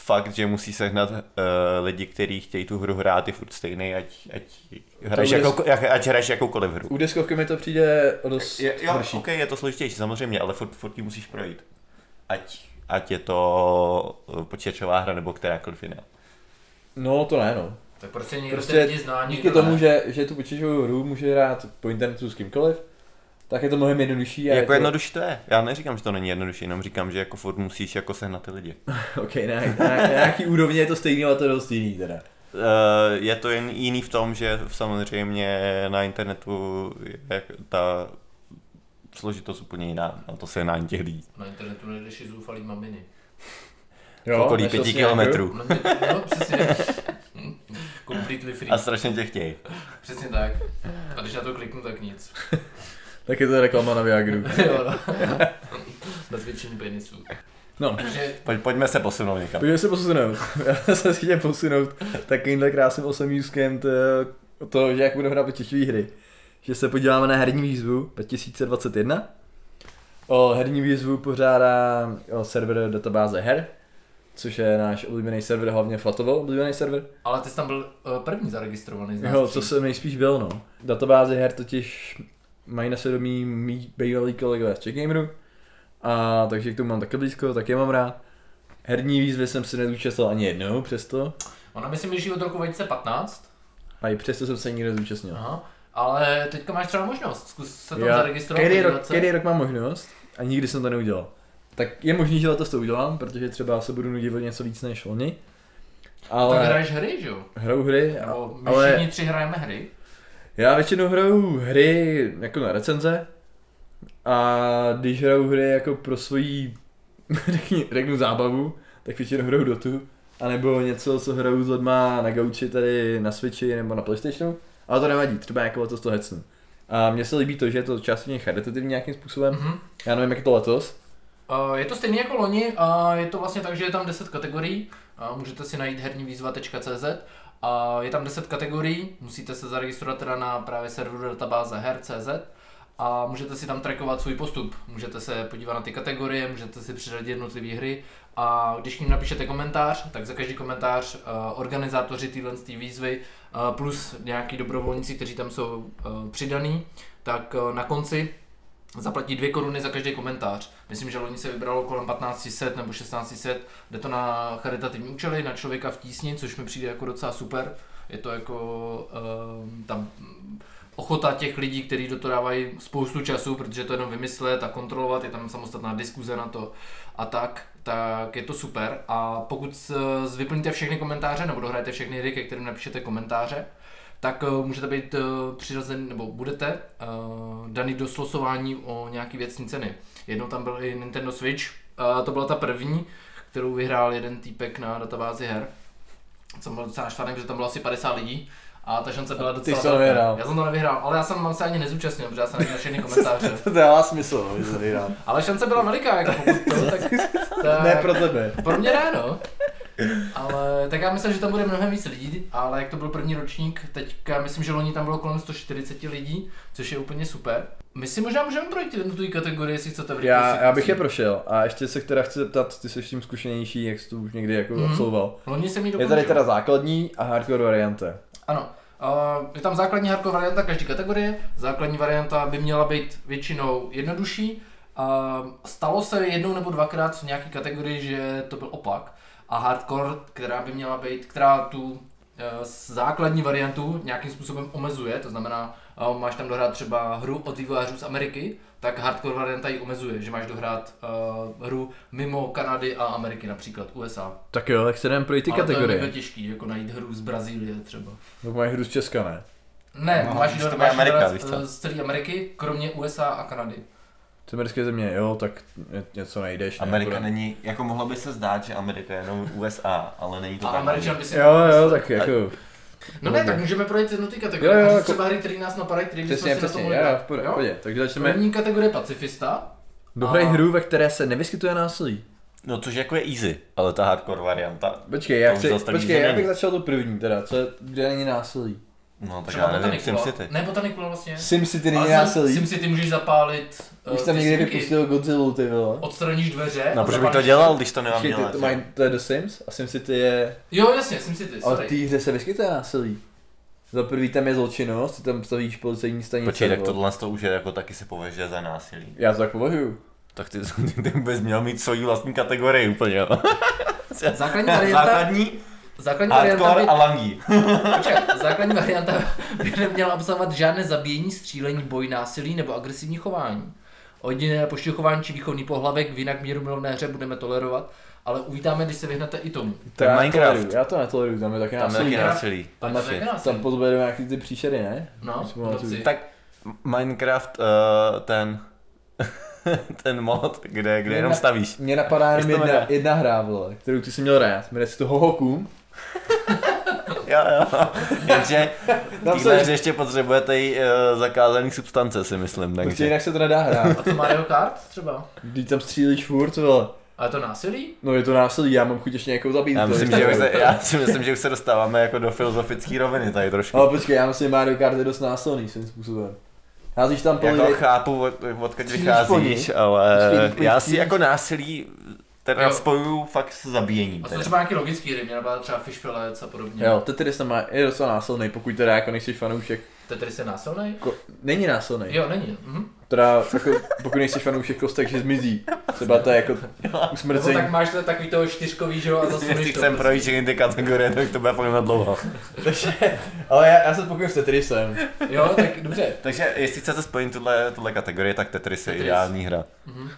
fakt, že musí sehnat uh, lidi, kteří chtějí tu hru hrát, je furt stejný, ať, ať, hraješ bude- jakou, jak, ať hraješ jakoukoliv hru. U deskovky mi to přijde dost Je, jo, horší. ok, je to složitější samozřejmě, ale furt, furt ji musíš projít. Ať, ať je to eh, počítačová hra nebo kterákoliv jiná. No to ne, no. Tak prostě někdo Prostě zná, Díky tomu, že, že tu počítačovou hru může hrát po internetu s kýmkoliv, tak je to mnohem jednodušší. A jako je jednodušší to je. Já neříkám, že to není jednodušší, jenom říkám, že jako furt musíš jako sehnat ty lidi. to... Ok, na, na, na nějaký úrovni je to stejný, ale to je dost jiný teda. Eh, je to jen jiný v tom, že samozřejmě na internetu je ta složitost úplně jiná, a to se jednání těch lidí. Na internetu najdeš i zoufalý maminy. v okolí pěti kilometrů. No, no přesně. Completely free. A strašně tě chtějí. Přesně tak. A když na to kliknu, tak nic. Tak je to reklama na Viagru. jo, no. Na zvětšení penisů. No, Takže Pojď, pojďme se posunout někam. pojďme se posunout. Já jsem si chtěl posunout takovýmhle krásným osemískem to, to, že jak budeme hrát počítačové hry. Že se podíváme na herní výzvu 2021. O herní výzvu pořádá o, server databáze her, což je náš oblíbený server, hlavně Flatovo oblíbený server. Ale ty jsi tam byl uh, první zaregistrovaný z nás Jo, to jsem nejspíš byl, no. Databáze her totiž mají na svědomí mý bývalý kolegové z Checkgameru, a takže k tomu mám taky blízko, tak je mám rád. Herní výzvy jsem si nezúčastnil ani jednou přesto, Ona myslím běží od roku 2015. a i přesto jsem se nikdy nezúčastnil. Aha. Ale teďka máš třeba možnost, zkus se tam Já- zaregistrovat. Podívat rok, každý rok mám možnost a nikdy jsem to neudělal. Tak je možný, že letos to udělám, protože třeba se budu nudit o něco víc než loni. Tak Ale hraješ hry, že jo? hraju hry, a, Nebo my ale všichni tři hrajeme hry. Já většinou hraju hry jako na recenze a když hraju hry jako pro svoji, řeknu zábavu, tak většinou hraju Dotu, anebo něco, co hraju s lidma na gauči tady na Switchi nebo na Playstationu, ale to nevadí, třeba jako letos to hecnu. A mně se líbí to, že je to částečně charitativní nějakým způsobem, Mhm. já nevím, jak je to letos, Uh, je to stejně jako loni a je to vlastně tak, že je tam 10 kategorií. A můžete si najít hernívízva.cz a je tam 10 kategorií, musíte se zaregistrovat teda na právě serveru databáze her.cz a můžete si tam trackovat svůj postup. Můžete se podívat na ty kategorie, můžete si přiřadit jednotlivé hry a když k ním napíšete komentář, tak za každý komentář uh, organizátoři téhle výzvy uh, plus nějaký dobrovolníci, kteří tam jsou uh, přidaný, tak na konci zaplatí dvě koruny za každý komentář. Myslím, že loni se vybralo kolem 1500 nebo 1600, jde to na charitativní účely, na člověka v tísni, což mi přijde jako docela super. Je to jako um, tam ochota těch lidí, kteří do toho dávají spoustu času, protože to jenom vymyslet a kontrolovat, je tam samostatná diskuze na to a tak, tak je to super. A pokud vyplníte všechny komentáře nebo dohrajete všechny hry, ke kterým napíšete komentáře, tak uh, můžete být uh, přirozen, nebo budete uh, daný do slosování o nějaký věcní ceny. Jednou tam byl i Nintendo Switch, uh, to byla ta první, kterou vyhrál jeden týpek na databázi her. Jsem byl docela naštvaný, protože tam bylo asi 50 lidí a ta šance byla Ty docela jsi to velká. nevyhrál. Já jsem to nevyhrál, ale já jsem se ani nezúčastnil, protože já jsem neviděl všechny komentáře. to dává smysl, no, že nehrám. Ale šance byla veliká, jako pokud to, tak, tak Ne pro tebe. pro mě ne, no. Ale tak já myslím, že tam bude mnohem víc lidí, ale jak to byl první ročník, teďka myslím, že loni tam bylo kolem 140 lidí, což je úplně super. My si možná můžeme projít jednotlivé kategorie, jestli chcete v Já, já bych je prošel a ještě se teda chci zeptat, ty jsi tím zkušenější, jak jsi to už někdy jako Mhm. absolvoval. Loni jsem Je tady teda základní a hardcore varianta. Ano. Uh, je tam základní hardcore varianta každé kategorie. Základní varianta by měla být většinou jednodušší. Uh, stalo se jednou nebo dvakrát v nějaké kategorii, že to byl opak. A hardcore, která by měla být, která tu uh, základní variantu nějakým způsobem omezuje, to znamená, uh, máš tam dohrát třeba hru od vývojářů z Ameriky, tak hardcore varianta ji omezuje, že máš dohrát uh, hru mimo Kanady a Ameriky, například USA. Tak jo, tak se jdeme projít ty Ale to je kategorie. těžký, jako najít hru z Brazílie třeba. No mají hru z Česka, ne? Ne, No, máš máš Amerika, co? eh, z celé Ameriky, kromě USA a Kanady. Ty americké země, jo, tak ně- něco nejdeš. ne, Amerika akorát. není, jako mohlo by se zdát, že Amerika je jenom USA, ale není to A tak. Američan by si... Jo, jo, tak jako, No ne, tak můžeme projít jednu ty kategorie. Jo, jo, Jo, jo, jako- třeba hry, který nás napadají, který bychom si na to přesně, mohli jo, jo, pohodě, Jo? pohodě. Takže začneme První kategorie pacifista. dobré A- hru, ve které se nevyskytuje násilí. No což jako je easy, ale ta hardcore varianta. Počkej, já chci, počkej, já bych začal to první teda, co, je- kde není násilí. No tak Třeba já nevím, Botanic SimCity. Ne, Botanic World vlastně. SimCity Ale není Sim- násilí. SimCity můžeš zapálit uh, Už tam někdy vypustil Godzilla, ty vole. Odstraníš dveře. No a proč bych to dělal, když to nemám ty, dělat? to, to je The Sims a SimCity je... Jo, jasně, SimCity, Ale sorry. v té hře se vyskytuje násilí. Za prvý tam je zločinnost, ty tam stavíš policejní stanice. Počkej, tak tohle to už je jako taky se považuje za násilí. Já to tak považuju. Tak ty, ty bys měl mít svoji vlastní kategorii úplně. jo. Základní varianta, Základní, základní varianta by, a langí. počkej, základní varianta by neměla obsahovat žádné zabíjení, střílení, boj, násilí nebo agresivní chování. Ojedinělé pošťuchování či výchovný pohlavek v jinak míru milovné hře budeme tolerovat, ale uvítáme, když se vyhnete i tomu. To já Minecraft. toleruju, Já to netoleruju, tam je taky Tam je násilí. taky ne? násilí. Tam je násilí. Tam potom budou nějaký ty příšery, ne? No. Tak Minecraft, uh, ten, ten mod, kde, kde jenom Jedna- stavíš. Mně napadá jenom jedna, jedna hra, vole, kterou ty jsi měl rád. Jmenuje se to Hohokum. Jo, jo. Jenže týhle se- ještě potřebujete i uh, zakázaný substance, si myslím. Prostě Takže. jinak se to nedá hrát. A co Mario Kart třeba? Když tam střílíš furt, vole. A je to násilí? No je to násilí, já mám chuť ještě někoho zabít. Já myslím, že už se, já si myslím, že už se dostáváme jako do filozofické roviny tady trošku. Ale počkej, já myslím, že Mario Kart je dost násilný svým způsobem. Házíš tam poli... Jako chápu, od, odkud vycházíš, ale já si jako násilí teda Jo. spojuju fakt s zabíjením. A jsou třeba nějaký logický hry, mě napadá třeba Fish Fillets a podobně. Jo, Tetris tam má, je docela násilný, pokud teda jako nejsi fanoušek. Tetris je násilný? Ko, není násilný. Jo, není. Mhm. Teda, jako, pokud nejsi fanoušek kostek, že zmizí. Třeba to je jako Nebo usmrcení. tak máš to takový toho čtyřkový, že jo, a Jestli zasuneš to. chcem projít všechny ty kategorie, tak to bude fakt na dlouho. Takže, ale já, já se spokoju s Tetrisem. Jo, tak dobře. Takže jestli chcete spojit tuhle, tuhle kategorii, tak Tetris je Tetris. ideální hra. Mhm.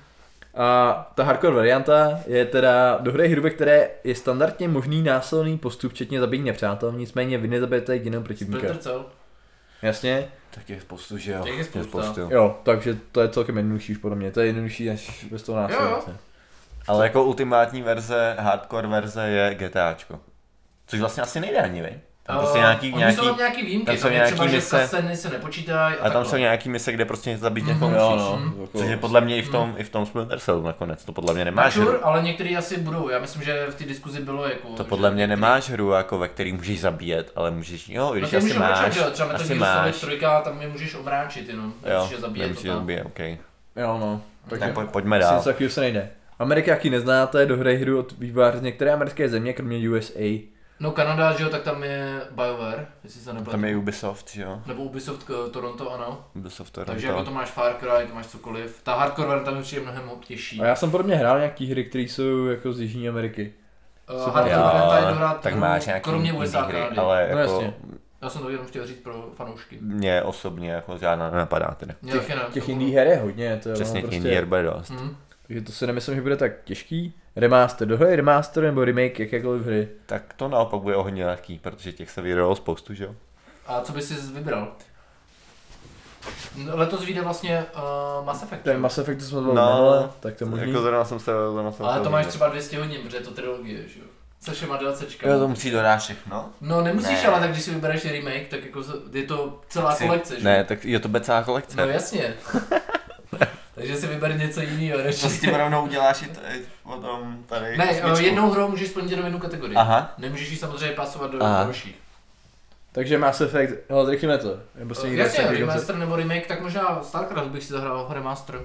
A ta hardcore varianta je teda do hry hru, ve které je standardně možný násilný postup, včetně zabíjení nepřátel, nicméně vy nezabijete jediného protivníka. Jasně? Tak je spoustu, že jo. Těch je spousta. Jo, takže to je celkem jednodušší už podle mě, to je jednodušší než bez toho násilí. Ale jako ultimátní verze, hardcore verze je GTAčko. Což vlastně asi nejde ani, vy? Tam prostě Eh, nějaký, oni nějaký, jsou tam nějaký výjimky, tam tam, jsou třeba, nějaký že mise- kaseny se nepočítají a, a tam takhle. jsou nějaký mise, kde prostě zabít Mhm. někoho Jo, musíš. no. Mm. Jako, Což je podle mě i v tom, i v tom Splinter Cell nakonec, to podle mě nemáš hru. ale některý asi budou. Já myslím, že v té diskuzi bylo jako... To že podle mě některý- nemáš hru, jako ve který můžeš zabíjet, ale můžeš, jo, No když ty asi máš, že jo? Třeba Metal asi máš. 3, tam je můžeš omráčit jenom. Jo, je zabíjet nemusíš to tam. zabíjet, ok. jo no. Tak, Tak poj- pojďme Myslím, dál. takového se nejde. Amerika, jaký neznáte, do hry hru od vývojáře z některé americké země, kromě USA. No Kanada, že jo, tak tam je BioWare, jestli se nepletu. Tam je Ubisoft, že jo? Nebo Ubisoft k- Toronto, ano. Ubisoft Toronto. Takže jako to máš Far Cry, to máš cokoliv. Ta hardcore varianta mi přijde mnohem těžší. A já jsem podobně hrál nějaký hry, které jsou jako z Jižní Ameriky. Uh, hardcore varianta je dobrá tak hru, máš nějaký kromě USA hry, Kanady. ale No jako jasně. Já jsem to jenom chtěl říct pro fanoušky. mě osobně jako žádná nenapadá taky ne, Těch to indie her je hodně, to je Přesně ono prostě... indie her bude dost. Mhm. Takže to si nemyslím, že bude tak těžký. Remaster, do hry remaster nebo remake jakékoliv hry. Tak to naopak bude o hodně lehký, protože těch se vyrolo spoustu, že jo? A co bys si vybral? No, Letos vyjde vlastně uh, Mass Effect. Ten? Mass Effect, jsme No, minule, tak to možný. Jako zrovna jsem se, zrovna jsem Ale to máš třeba 200 hodin, protože je to trilogie, že jo? Se všema DLCčka. Jo, to musí dodat všechno. No nemusíš, Ne. ale tak když si vybereš remake, tak jako je to celá Chci- kolekce, že? Ne, tak je to celá kolekce. No jasně. Takže si vyber něco jiného, než... To s tím rovnou uděláš i t- potom tady Ne, osmičku. eh, jednou hrou můžeš splnit jenom jednu kategorii. Aha. Nemůžeš ji samozřejmě pasovat do Aha. dalších. Takže Mass Effect, hele, zrychlíme to. Nebo se Uh, někdo jasně, remaster nebo remake, tak možná Starcraft bych si zahrál remaster.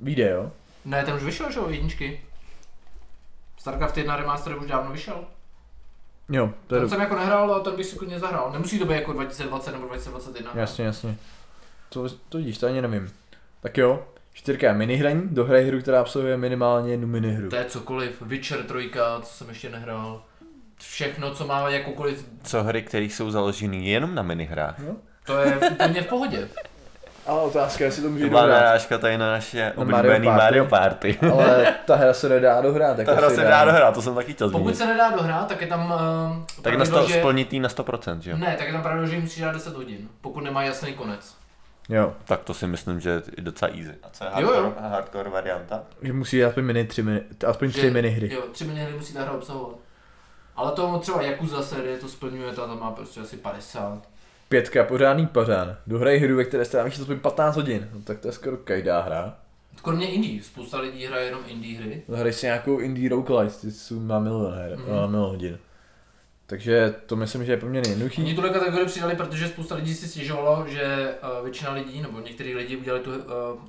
Vyjde, jo? Ne, ten už vyšel, že jo, jedničky. Starcraft 1 remaster už dávno vyšel. Jo, to je Ten jsem jako nehrál, ale ten bych si klidně zahrál. Nemusí to být jako 2020 nebo 2021. Jasně, jasně. To, to vidíš, to ani nevím. Tak jo, čtyřka minihraní, do hry hru, která obsahuje minimálně jednu minihru. To je cokoliv, Witcher 3, co jsem ještě nehrál. Všechno, co má jakoukoliv, Co hry, které jsou založené jenom na minihrách? to je úplně v pohodě. Ale otázka, jestli to může To dohrát. narážka tady na naše Na oblíbený Mario Mario Party. Ale ta hra se nedá dohrát. Tak Ta hra se dá dohrát, to jsem taky chtěl Pokud zmínit. se nedá dohrát, tak je tam uh, Tak na sto, splnitý na 100%, že jo? Ne, tak je tam pravidlo, že jí musí dát 10 hodin, pokud nemá jasný konec. Jo, Tak to si myslím, že je docela easy. A co je Jo, hardcore, jo. hardcore varianta? že musí aspoň mini tři mini, aspoň tři mini hry. Jo, tři minihry musí ta hra obsahovat. Ale to třeba Yakuza série to splňuje, ta tam má prostě asi 50. Pětka, pořádný pařán. Dohraj hru, ve které strávíš aspoň 15 hodin. No, tak to je skoro každá hra. Kromě indie, spousta lidí hraje jenom indie hry. Zahraj si nějakou indie roguelite, ty jsou má milion her, Mhm. mm-hmm. milion hodin. Takže to myslím, že je poměrně jednoduchý. Oni tuhle kategorii přidali, protože spousta lidí si stěžovalo, že uh, většina lidí, nebo některý lidi udělali tu uh,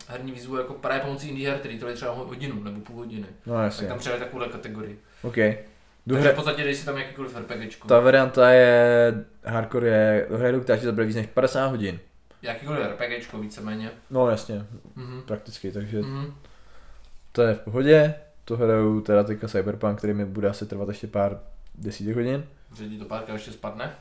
herní výzvu jako právě pomocí indie her, který to třeba hodinu nebo půl hodiny. No Tak jasně, tam přidali takovouhle kategorii. OK. Takže Dohra... v podstatě dej si tam jakýkoliv RPGčko. Ta varianta je, hardcore je, dohraj hru, která ti zabere víc než 50 hodin. Jakýkoliv RPGčko víceméně. No jasně, Mhm. prakticky, takže Mhm. to je v pohodě. To hraju teda teďka Cyberpunk, který mi bude asi trvat ještě pár desítek hodin. Že ti to párkrát ještě spadne.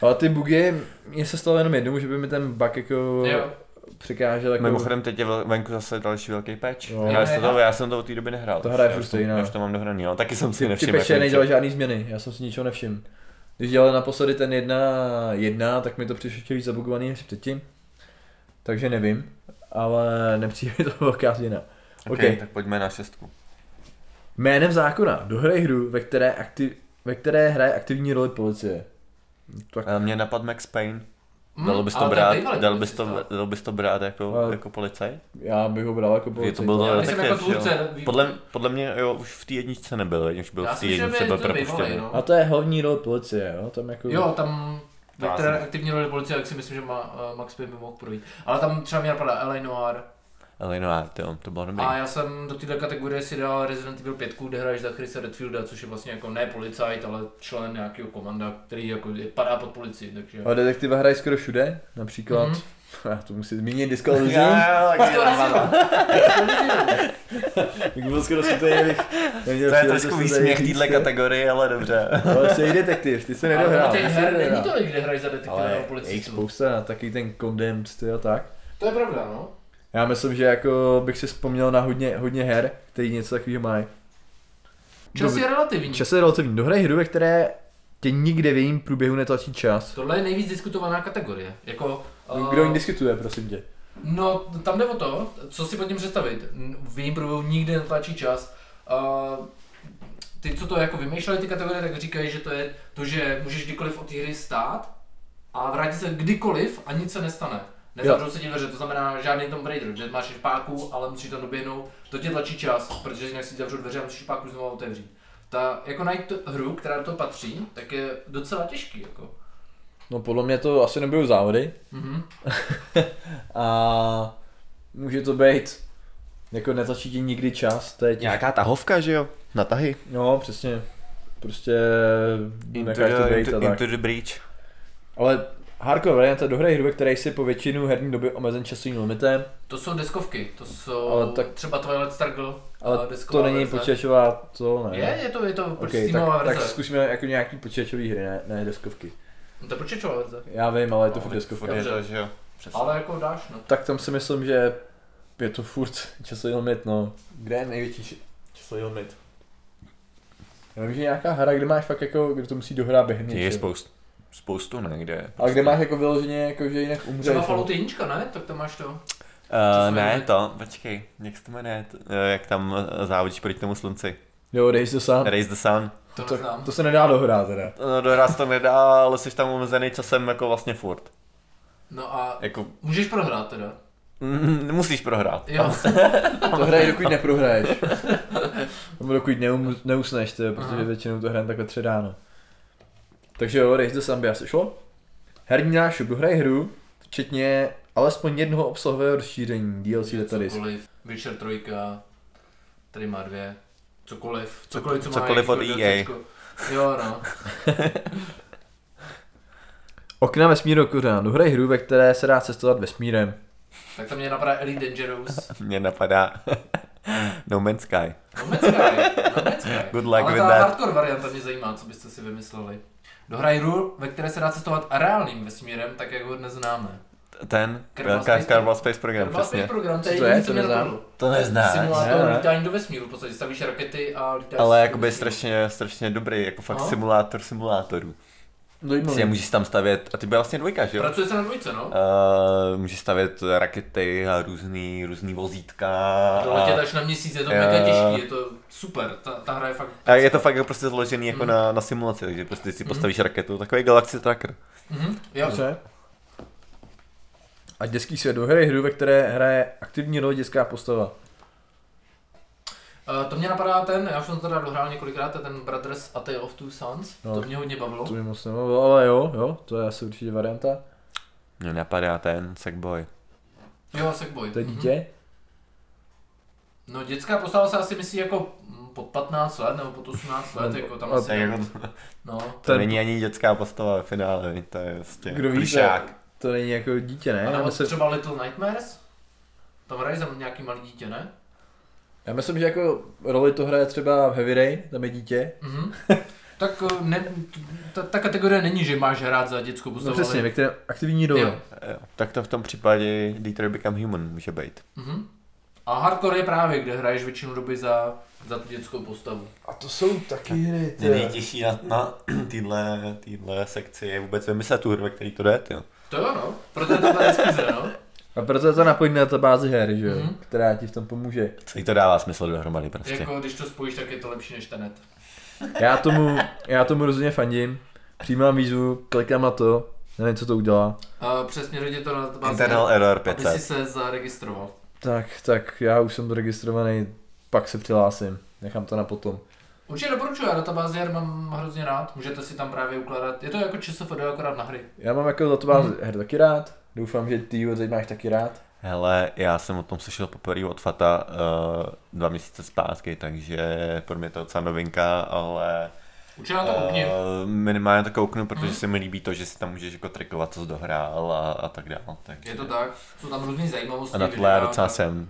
Ale ty bugy, mě se stalo jenom jednou, že by mi ten bug jako Jo. překážel jako... Mimochodem teď je venku zase další velký patch. Jo. Já, jste to, Jo. já jsem to od té doby nehrál. To hraje to- stejná. Já už to mám dohraný, no. Taky jsem si Ty, ty nevšiml. peče jak nedělal žádný změny, já jsem si ničeho nevšiml. Když dělali naposledy ten jedna, jedna, tak mi to přišlo ještě víc zabugovaný než předtím. Takže nevím, ale nepřijde mi to velká změna. OK, OK. tak pojďme na šestku. Jménem zákona, dohraj hru, ve které, aktiv, ve které hraje aktivní roli policie. Tak, Ale mě napad Max Payne. Mhm, Dalo bys to je brát, dal bys to, dal bys to brát jako, Ale- jako policaj? já bych ho bral jako Je policajt. to byl Já jako tvůrce, Podle, podle mě jo, už v té jedničce nebyl, když byl Já v té jedničce byl je propuštěný. no. A to je hlavní role policie, jo? Tam jako... Jo, tam ve které aktivní roli policie, tak si myslím, že ma, uh, Max Payne by mohl projít. Ale tam třeba mě napadá L.A. Noir. Ale no, a to, to bylo dobrý. A já jsem do této kategorie si dal Resident Evil 5, kde hraješ za Chrisa Redfielda, což je vlastně jako ne policajt, ale člen nějakého komanda, který jako je, padá pod policii, takže... Ale detektiva hraje skoro všude, například... Mhm. Já to musím zmínit Disclosing. Tak bylo skoro super, abych neměl To je trošku výsměch téhle kategorie, ale dobře. Ale jsi detektiv, ty se Ale nedohrál. jsi her není to, kde hraješ za detektiva Ale nebo policistu. spousta, taky ten Condemned, ty a tak. To je pravda, no. Já myslím, že jako bych si vzpomněl na hodně, hodně her, který něco takového mají. Čas je relativní. Čas je relativní. Dohraj hru, ve které tě nikde v jejím průběhu netlačí čas. Tohle je nejvíc diskutovaná kategorie. Jako, Kdo eh, jim diskutuje, prosím tě? No, tam jde o to, co si pod tím představit. V jejím průběhu nikdy netlačí čas. Uh, ty, co to jako vymýšleli ty kategorie, tak říkají, že to je to, že můžeš kdykoliv od té hry stát a vrátit se kdykoliv a nic se nestane. Nezavřou se ti dveře, to znamená žádný Tomb Raider, že máš páku, ale musíš tam doběhnout, to ti tlačí čas, protože jinak si zavřou dveře a musíš páku znovu otevřít. Ta, jako najít tu hru, která do toho patří, tak je docela těžký. Jako. No podle mě to asi nebudou závody. Mhm. A může to být, jako netlačí ti nikdy čas, to je těžké. Nějaká tahovka, že jo? Na tahy. No, přesně. Prostě Into to the, být a into, tak. into the breach. Ale hardcore varianta dohraje hru, ve které jsi po většinu herní doby omezen časovým limitem, To jsou deskovky, to jsou Ale tak- třeba Twilight Struggle, ale to není verze. počítačová, to ne. Je, je to, je to Okay, Steamová tak, verze. tak zkusíme jako nějaký počítačový hry, ne, ne deskovky. No, to je počítačová verze. Já vím, ale je to No, furt deskovka. furt je to, že jo. Přesně. Ale jako dáš, no. Tak tam si myslím, že je to furt časový limit, no. Kde je největší časový limit? Já vím, že nějaká hra, kde máš fakt jako, kde to musí dohrát během Je něčeho. spoust, spoustu, ne? Kde? Ale kde máš jako vyloženě, jako, že jinak umřeš. Třeba. Fallout 1, ne? Tak tam máš to. Uh, ne, jmenuje? to, počkej, jak se to jmenuje, eh, jak tam eh, závodíš proti tomu slunci. Jo, si to sám. Raise the sun. To To, neznám. to se nedá dohrát teda. No, dohrát se to nedá, ale jsi tam omezený časem jako vlastně furt. No a Jako, můžeš prohrát teda. mm, nemusíš prohrát. Jo, To hraje, dokud neprohraješ. Nebo dokud neum, neusneš, to je, protože Aha. většinou to hrajeme takhle tři ráno. Takže jo, Race the Sun by asi šlo. Herní nášup, dohraj hru, včetně alespoň jednoho obsahového rozšíření DLC cokoliv. Witcher 3, tady má dvě. Cokoliv. Cokoliv, co má cokoliv od jako EA. DLCčko. Jo, no. Okna vesmíru kořán, dohraj hru, ve které se dá cestovat vesmírem. Tak tam mě napadá Elite Dangerous. Mně napadá No Man's Sky. No Man's Sky, no Man's Sky. Good luck Ale with ta that. hardcore varianta mě zajímá, co byste si vymysleli. Dohraj hru, ve které se dá cestovat reálným vesmírem, tak jak ho dnes známe. Ten, Kerbal Space Kerbal Space Program, Kerbal Space přesně. program, to je to je? jediný, co To mě neznám. To neznáš. Simulátor Ne, lítání do vesmíru, v podstatě stavíš rakety a lítáš Ale jakoby vesmíru. strašně, strašně dobrý, jako fakt No. simulátor simulátorů. Zajímavý. Si můžeš tam stavět, a ty byla vlastně dvojka, že jo? Pracuje se na dvojce, no. Uh, můžeš stavět rakety a různý, různý vozítka. To letět až na měsíc, je to Jo. mega těžký, je to super, ta, ta hra je fakt... A je to fakt jako prostě zložený jako Mhm. na, na simulaci, takže prostě si postavíš raketu, takový Galaxy Tracker. Mhm, jo. Dobře. A dětský svět do hry, hru, ve které hraje aktivní roli dětská postava. Uh, to mě napadá ten, já už jsem to teda dohrál několikrát, to ten Brothers A Tale of Two Sons, No. to mě hodně bavilo. To mi moc nemluvilo, ale jo, jo, to je asi určitě varianta. Mě napadá ten Sackboy. Jo, Sackboy. To je Mhm. dítě? No dětská postava se asi myslí jako pod 15 let nebo pod 18 let, jako tam asi... Jako, No, to Ten- není ani dětská postava ve finále, to je prostě Kdo ví, plišák. To není jako dítě, ne? a nebo myslím, třeba Little Nightmares? Tam hraje za nějaký malý dítě, ne? Já myslím, že jako roli to hraje třeba v Heavy Rain, tam je dítě. Mhm. tak eh, ne, ta, ta, kategorie není, že máš hrát za dětskou No postavu, přesně, ale... ve kterém aktivní. Jo. Jo, tak to v tom případě Detroit Become Human může být. Mhm. A hardcore je právě, kde hraješ většinu doby za, za tu dětskou postavu. A to jsou taky hry, Mě nejtěžší na, na týhle, týhle sekci je vůbec vymyslet tu hru, ve který to jde, jo. To jo, no. Proto je to ta diskuze, no. A proto je to napojení na databázi her, že jo? Mhm. Která ti v tom pomůže. Celý to dává smysl dohromady prostě. Jako když to spojíš, tak je to lepší než Tenet. Já tomu, já tomu rozhodně fandím. Přijímám výzvu, klikám na to, nevím, co to udělá. A přesně hodě to na bázi, Internal error aby si 500. se zaregistroval. Tak, tak já už jsem registrovaný, pak se přihlásím. Nechám to na potom. Určitě doporučuji, já databázi her mám hrozně rád, můžete si tam právě ukládat, je to jako ČSFD akorát na hry. Já mám jako databázi her taky rád. Doufám, že ty ji máš taky rád. Hele, já jsem o tom slyšel poprvé od Fata uh, dva měsíce zpátky, takže pro mě to je docela novinka, ale Určitě na to koukni. uh, minimálně to kouknu, protože Mhm. se mi líbí to, že si tam můžeš jako trikovat, co jsi dohrál a, a tak dále. Takže... Je to tak, jsou tam různý zajímavosti. A na tohle já docela tak- jsem.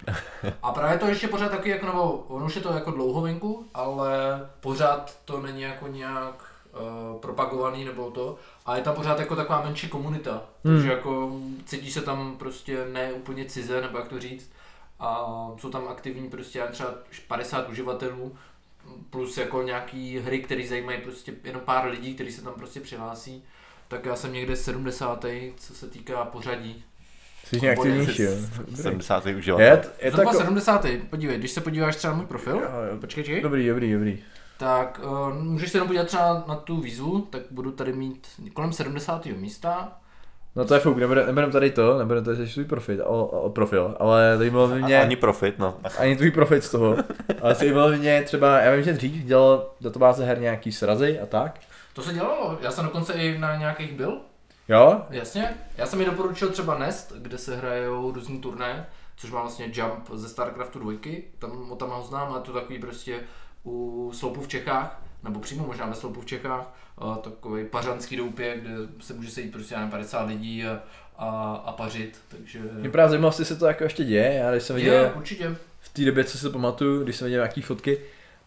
A právě to ještě pořád taky jako, nebo ono už je to jako dlouho venku, ale pořád to není jako nějak uh, propagovaný nebo to. A je tam pořád jako taková menší komunita. Hmm. Takže jako cítí se tam prostě ne úplně cize, nebo jak to říct. A jsou tam aktivní prostě třeba 50 uživatelů, plus jako nějaký hry, které zajímají prostě jenom pár lidí, kteří se tam prostě přihlásí. Tak já jsem někde 70. co se týká pořadí. Jsi nějak aktivnější, jo. 70. Je, uživatel. je to Zhruba jako... 70. Podívej, když se podíváš třeba na můj profil, Jo, jo. počkej, počkej, Dobrý, dobrý, dobrý. Tak uh, můžeš se jenom podívat třeba na tu výzvu, tak budu tady mít kolem 70. místa. No to je fuk, nebudem, nebudem tady to, nebudem tady svůj profit, o, o, profil, ale zajímalo by mě... Ani profit, no. ani tvůj profit z toho. Ale zajímalo by mě třeba, já vím, že dřív dělal databáze her nějaký srazy a tak. To se dělalo, já jsem dokonce i na nějakých byl, Jo? jasně. Já jsem mi doporučil třeba Nest, kde se hrajou různý turné, což má vlastně Jump ze StarCraftu 2, tam o tam ho znám, ale to takový prostě u sloupu v Čechách, nebo přímo možná ve sloupu v Čechách, takový pařanský doupě, kde se může sejít prostě nevím, 50 lidí a, a, a pařit, takže... Mě právě zajímalo, jestli se to jako ještě děje. Já když jsem viděl Je, určitě. v té době, co si to pamatuju, když jsem viděl nějaký fotky,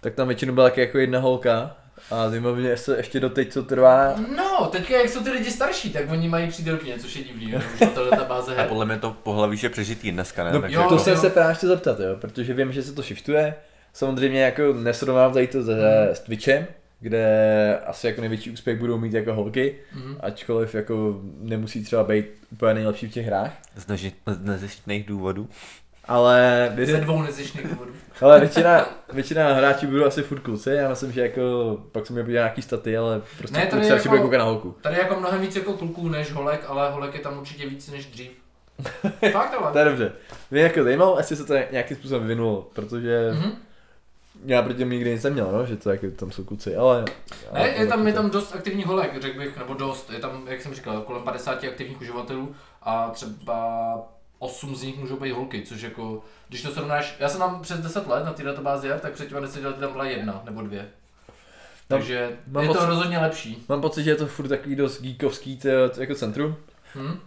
tak tam většinou byla taky jako jedna holka. A zajímalo mě, jestli ještě doteď to trvá. No, teďka jak jsou ty lidi starší, tak oni mají přítelkyně, což je divný, jo, na to databáze A podle mě to pohlaví je přežitý dneska, ne? No, Takže jo, to jsem se právě chtěl zeptat, jo, protože vím, že se to shiftuje. Samozřejmě jako nesrovnám tady to se, s Twitchem, kde asi jako největší úspěch budou mít jako holky, Mhm. ačkoliv jako nemusí třeba být úplně nejlepší v těch hrách. z neži- z nezištných důvodů. Ale, Ze dvou nezištných důvodů. ale většina, většina hráčů budou asi furt kluci, já myslím, že jako, pak jsem měl podívat nějaký staty, ale prostě Ne, kluci jako- bude koukat na holku. Tady je jako mnohem víc jako kluků než holek, ale holek je tam určitě víc než dřív. Fakt To ale. je dobře. Mě jako zajímalo, jestli se to nějakým způsobem vyvinulo, protože Mhm. Já proti tomu nikdy nic neměl, no, že to jako tam jsou kluci, ale... Ne, je tam, je tam dost aktivních holek, řekl bych, nebo dost, je tam, jak jsem říkal, kolem 50 aktivních uživatelů a třeba 8 z nich můžou být holky, což jako, když to srovnáš, já jsem tam přes 10 let na té databázi, tak před těma 10 lety tam byla jedna nebo dvě. Takže mám je to pocit- rozhodně lepší. Mám pocit, že je to furt takový dost geekovský to, to jako centrum. Hm?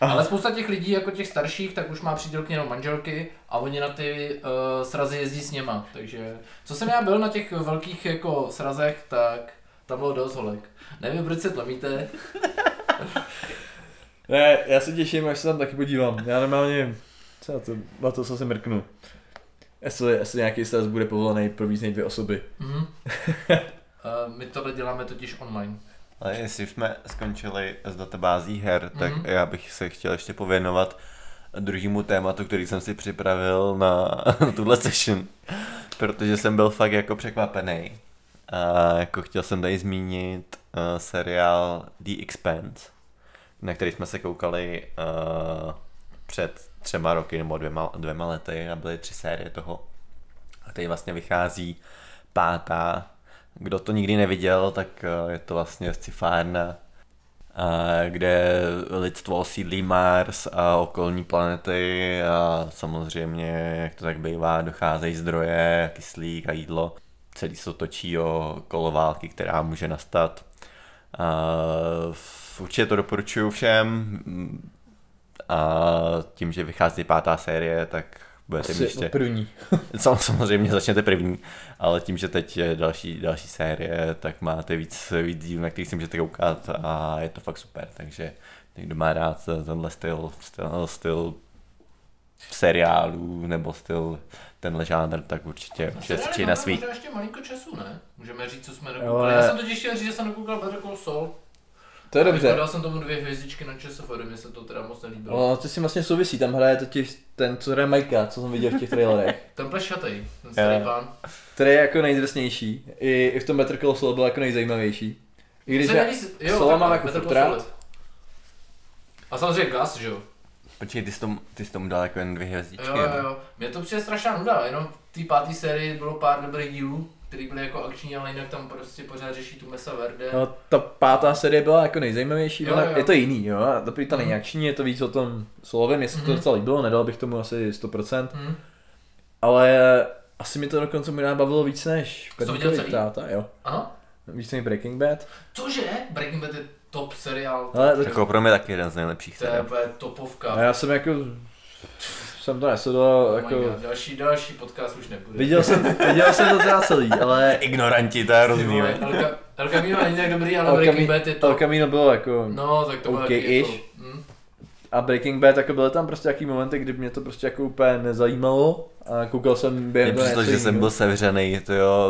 Aha. Ale spousta těch lidí, jako těch starších, tak už má přítelky nebo manželky a oni na ty uh, srazy jezdí s něma. Takže, co jsem já byl na těch velkých jako srazech, tak tam bylo dost holek. Nevím, proč se tlemíte. Ne, já se těším, až se tam taky podívám. Já normálně, co já to, na to, co se mrknu. Jestli, jestli nějaký stres bude povolený pro víc než dvě osoby. Mhm. Uh, my tohle děláme totiž online. Ale jestli jsme skončili s databází her, tak Mhm. já bych se chtěl ještě pověnovat druhému tématu, který jsem si připravil na tuhle session, protože jsem byl fakt jako překvapený. A jako chtěl jsem tady zmínit uh, seriál The Expanse, na který jsme se koukali uh, před třema roky nebo dvěma, dvěma lety a byly tři série toho. A teď vlastně vychází pátá. Kdo to nikdy neviděl, tak eh, je to vlastně scifárna, a kde lidstvo osídlí Mars a okolní planety a samozřejmě, jak to tak bývá, docházejí zdroje, kyslík a jídlo. Celý se to točí o koloválky, která může nastat. V- určitě to doporučuju všem a tím, že vychází pátá série, tak budete mít Asi ještě... první. Sam, samozřejmě začnete první, ale tím, že teď je další, další série, tak máte víc, víc dílů, na který si můžete koukat a je to fakt super, takže někdo má rád tenhle styl, styl, styl seriálů nebo styl tenhle žánr, tak určitě, určitě na máme svý. ještě malinko času, ne? Můžeme říct, co jsme Ale- dokoukali. Já jsem totiž chtěl říct, že jsem dokoukal Better Call Saul. To je dobře. Dal jsem tomu dvě hvězdičky na ČSFD, mně se to teda moc nelíbilo. No, to si vlastně souvisí, tam hraje totiž ten, co hraje Majka, co jsem viděl v těch trailerech. Ten plešatej, ten starý Jo. pán. Který je jako nejdrsnější. I, I v tom Better Call Saul byl jako nejzajímavější. I když Se já, neví- jo, Saula takhle, mám jako furt. Saul. A samozřejmě Gus, že jo? Počkej, ty jsi tomu, ty jsi tomu dal jako jen dvě hvězdičky. Jo, jo, jo. Mně to přijde strašná nuda, jenom v té páté sérii bylo pár dobrých dílů, který byly jako akční, ale jinak tam prostě pořád řeší tu Mesa Verde. no, ta pátá série byla jako nejzajímavější, Jo, ona, jo. je to jiný, jo, a dobrý to není Mhm. akční, je to víc o tom solovém, mně se to Mhm. docela líbilo, nedal bych tomu asi 100%, Hm. ale asi mi to dokonce možná bavilo víc než to celý? táta, jo. Aha. Víc než Breaking Bad. Cože? Breaking Bad je top seriál. Ale tak, Jako pro mě taky jeden z nejlepších To je topovka. a já jsem jako, jsem to nesledoval, Oh jako, God, další, další podcast už nebude. viděl jsem, viděl jsem to teda celý, ale Ignoranti, to je ve. El, Ca- El Camino není tak dobrý, ale El Breaking Bad je to. El Camino bylo jako, No, tak to bylo OK taky jako, ish. hm. A Breaking Bad, jako byly tam prostě jaký momenty, kdy mě to prostě jako úplně nezajímalo a koukal jsem během toho přišlo, že jsem byl sevřený, to jo,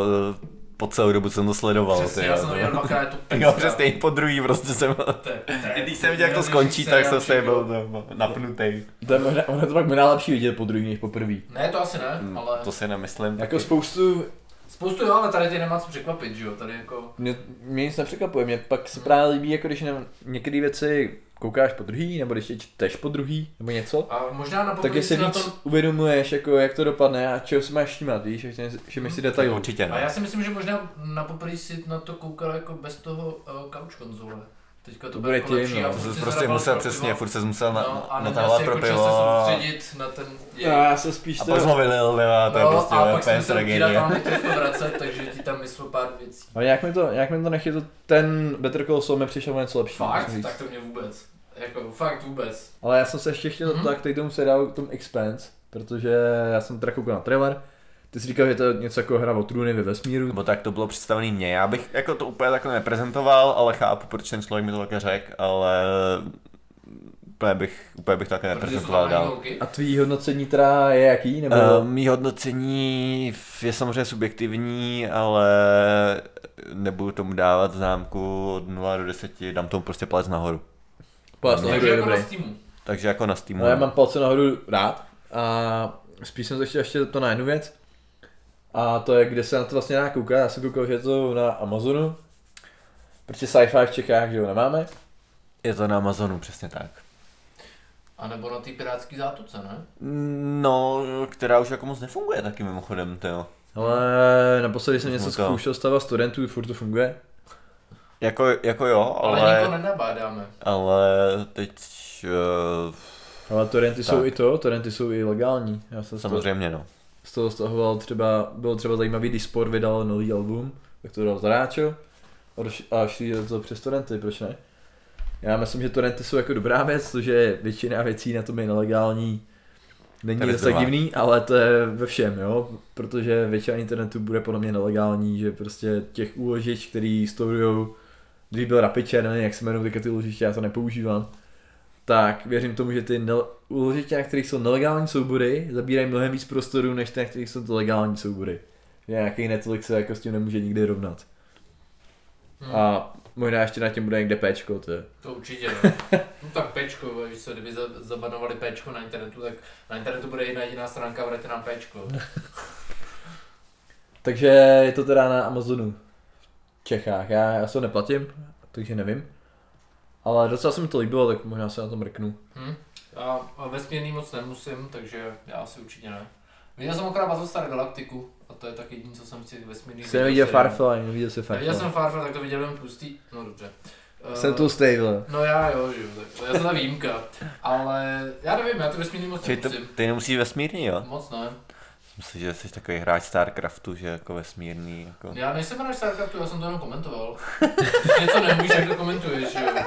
po celou dobu jsem to sledoval. Přesně, ty já jo, jsem to měl dvakrát, to Jo, pecka. přesně, po druhý prostě jsem... Když jsem viděl, jak to nejlepší skončí, tak jsem se byl všeho. no, napnutý. To je možná, ono je to pak možná lepší vidět po druhý než po prvý. Ne, to asi ne, ale To si nemyslím. Jako spoustu, spoustu jo, ale tady ty nemá co překvapit, že jo, tady jako... mě, mě nic nepřekvapuje, mě pak se právě líbí, jako když některé věci koukáš po druhý, nebo když je čteš po druhý, nebo něco, A možná na tak si víc to... uvědomuješ, jako jak to dopadne a čeho si máš všímat, víš, si- všimneš si Tak detailů. určitě A já ne. si myslím, že možná na poprvé si na to koukal jako bez toho uh, couch konzole. Teďka to, To bude tím, lepší no. a To furt se prostě musel pro přesně, furt se musel na, No, a na, natahovat pro jako pivo se a, soustředit na ten... No, já se spíš a pak jsme vylil, a to je no, prostě a pak úplně jsem se tam, to vracet, takže ti tam myslel pár věcí. Ale jak mi to, jak mi to nechytlo, ten Better Call Saul mi přišel o něco lepší. Fakt? Tak to mě vůbec. Jako, fakt vůbec. Ale já jsem se ještě chtěl Mhm. mm-hmm. tak tady tomu seriálu, k tomu Expanse, protože já jsem teda koukal na trailer. Ty jsi říkal, že to je něco jako hra o trůny ve vesmíru. Nebo tak to bylo představený mně. Já bych jako to úplně takhle neprezentoval, ale chápu, proč ten člověk mi to také řekl, ale úplně bych, úplně bych to také neprezentoval dál. A tvý hodnocení teda je jaký? Nebo... Uh, mý hodnocení je samozřejmě subjektivní, ale nebudu tomu dávat známku od 0 do 10, dám tomu prostě palec nahoru. To Takže je jako dobrý. na Steamu. Takže jako na Steamu. No, já mám palce nahoru rád a spíš jsem se chtěl ještě to na jednu věc. A to je, kde se na to vlastně dá koukat. Já jsem koukal, že je to na Amazonu. Protože sci-fi v Čechách, že jo, nemáme. Je to na Amazonu, přesně tak. A nebo na té pirátské zátoce, ne? No, která už jako moc nefunguje taky mimochodem, to jo. Ale naposledy jsem něco to. zkoušel stavat studentů, furt to funguje. Jako, jako jo, Ale, ale, nikoho nenabádáme. ale teď uh, Ale torrenty Tak. jsou i to, torrenty jsou i legální. Já jsem samozřejmě no. Z toho stahoval třeba, bylo třeba zajímavý, když Sport vydal nový album, tak to dal zadáčo a, šli to přes torrenty, proč ne? Já myslím, že torrenty jsou jako dobrá věc, protože většina věcí na tom je nelegální. Není To tak divný, ale to je ve všem, jo, protože většina internetu bude podle mě nelegální, že prostě těch úložišť, který storujou, když byl Rapiče, nevím, jak se jmenují teďka ty úložiště, já to nepoužívám, tak věřím tomu, že ty nel- uložitě, na kterých jsou nelegální soubory, zabírají mnohem víc prostoru, než ty, na kterých jsou to legální soubory. Nějaký Netflix se jako s tím nemůže nikdy rovnat. Hmm. A možná ještě na tím bude někde péčko, to je. To určitě, no. no tak Pčko, víš co, kdyby za- zabanovali Pčko na internetu, tak na internetu bude jedna jediná stránka, vraťte nám Pčko. Takže je to teda na Amazonu v Čechách. Já, já se neplatím, takže nevím. Ale docela se mi to líbilo, tak možná se na to mrknu. Hm? Já vesmírný moc nemusím, takže já asi určitě ne. Viděl jsem akorát Battlestar Galactiku a to je tak jediný, co jsem si vesmírný Jsem neviděl Farfly, neviděl jsem Neviděl jsem Farfly. Farfly, tak to viděl jen tlustý, no dobře. Jsem tu stable. No já jo, že jo, tak já jsem ta výjimka. Ale já nevím, já to vesmírný moc Čili to, nemusím. ty nemusíš vesmírný, jo? Moc ne. Myslím, že jsi takový hráč Starcraftu, že jako vesmírný, jako... Já nejsem hráč Starcraftu, já jsem to jenom komentoval. Něco nemůžeš, jak to komentuješ, že jo.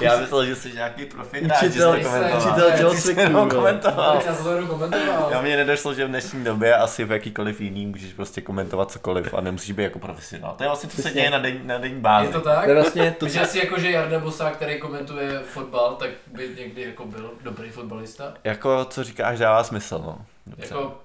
Já myslel, že jsi nějaký profi hráč, že jsi Učitel, to komentoval. učitel tělocviku, jenom jo. komentoval. Já jsem to jenom komentoval. Já mě nedošlo, že v dnešní době asi v jakýkoliv jiný můžeš prostě komentovat cokoliv a nemusíš být jako profesionál. To je vlastně, co se děje na, den, na denní bázi. Je to tak? To je vlastně to, Myslíš si jako, že Jarda Bosa, který komentuje fotbal, tak by někdy jako byl dobrý fotbalista? Jako, co říkáš, dává smysl, no. Dobře. Jako,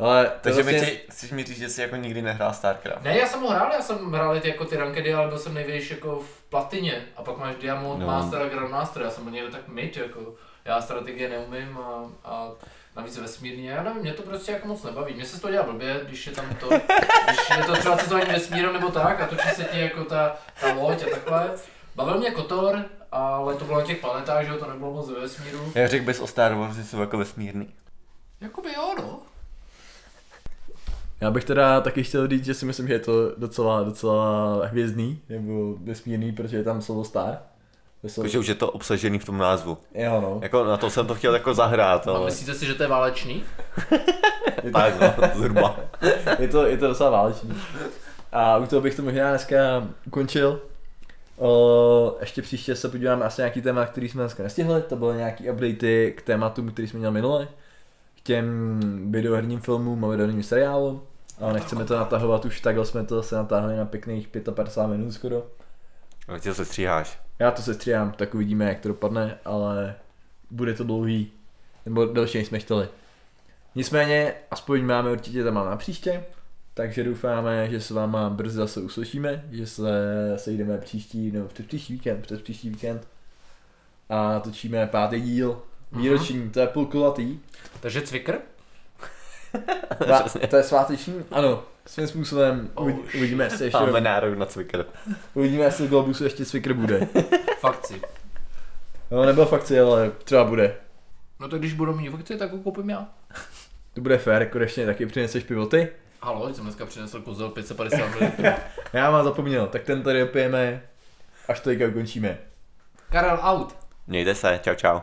ale to Takže vlastně, mi chci, chceš mi říct, že jsi jako nikdy nehrál Starcraft. ne, já jsem ho hrál, já jsem hrál ty, jako ty rankedy, ale byl jsem největší jako v platině. A pak máš Diamond, No. Master a Grandmaster, já jsem byl někde tak mid, jako. Já strategie neumím a, a navíc vesmírně, já nevím, mě to prostě jako moc nebaví. Mně se to dělá blbě, když je tam to, když je to třeba cestování vesmírem nebo tak a točí se ti jako ta, ta loď a takhle. Bavil mě Kotor, ale to bylo na těch planetách, že jo, to nebylo moc ve vesmíru. Jak řekl bys o Star Wars, že jsou jako vesmírný? Jakoby jo, no. Já bych teda taky chtěl říct, že si myslím, že je to docela, docela hvězdný, nebo vesmírný, protože je tam slovo star. Vesel... Jakože už je to obsažený v tom názvu. Jo no. Jako na to jsem to chtěl jako zahrát, A ale myslíte si, že to je válečný? tak no, zhruba. je, to, je to docela válečný. A u toho bych to možná dneska ukončil. O, ještě příště se podíváme asi na nějaký téma, který jsme dneska nestihli. To byly nějaký updaty k tématům, který jsme měli minule. K těm videoherním filmům a videoherním seriálům. Ale nechceme to natahovat, už takhle jsme to zase natáhli na pěkných 55 minut skoro. Ale ty se stříháš. Já to sestříhám, tak uvidíme, jak to dopadne, ale bude to dlouhý, nebo delší, než jsme chtěli. Nicméně, aspoň máme určitě téma na příště, takže doufáme, že se váma brzy zase uslyšíme, že se sejdeme příští, nebo přes příští víkend, přes příští víkend a točíme pátý díl, výroční, to je půlkulatý, Takže cvikr? Svá- to je sváteční, ano, svým způsobem Oh, uvidí- uvidíme, jestli ještě, Máme nárok na cvikr. uvidíme, jestli v Globusu ještě Cvikr bude. Fakt si. No, nebyl fakci, ale třeba bude. No to když budu mít fakci, tak ho koupím já. To bude fér, konečně taky přineseš pivoty. Halo, jsem dneska přinesl kozel 550 ml. Já mám zapomněl, tak ten tady opijeme, až teďka ukončíme. Karel out. Mějte se, čau čau.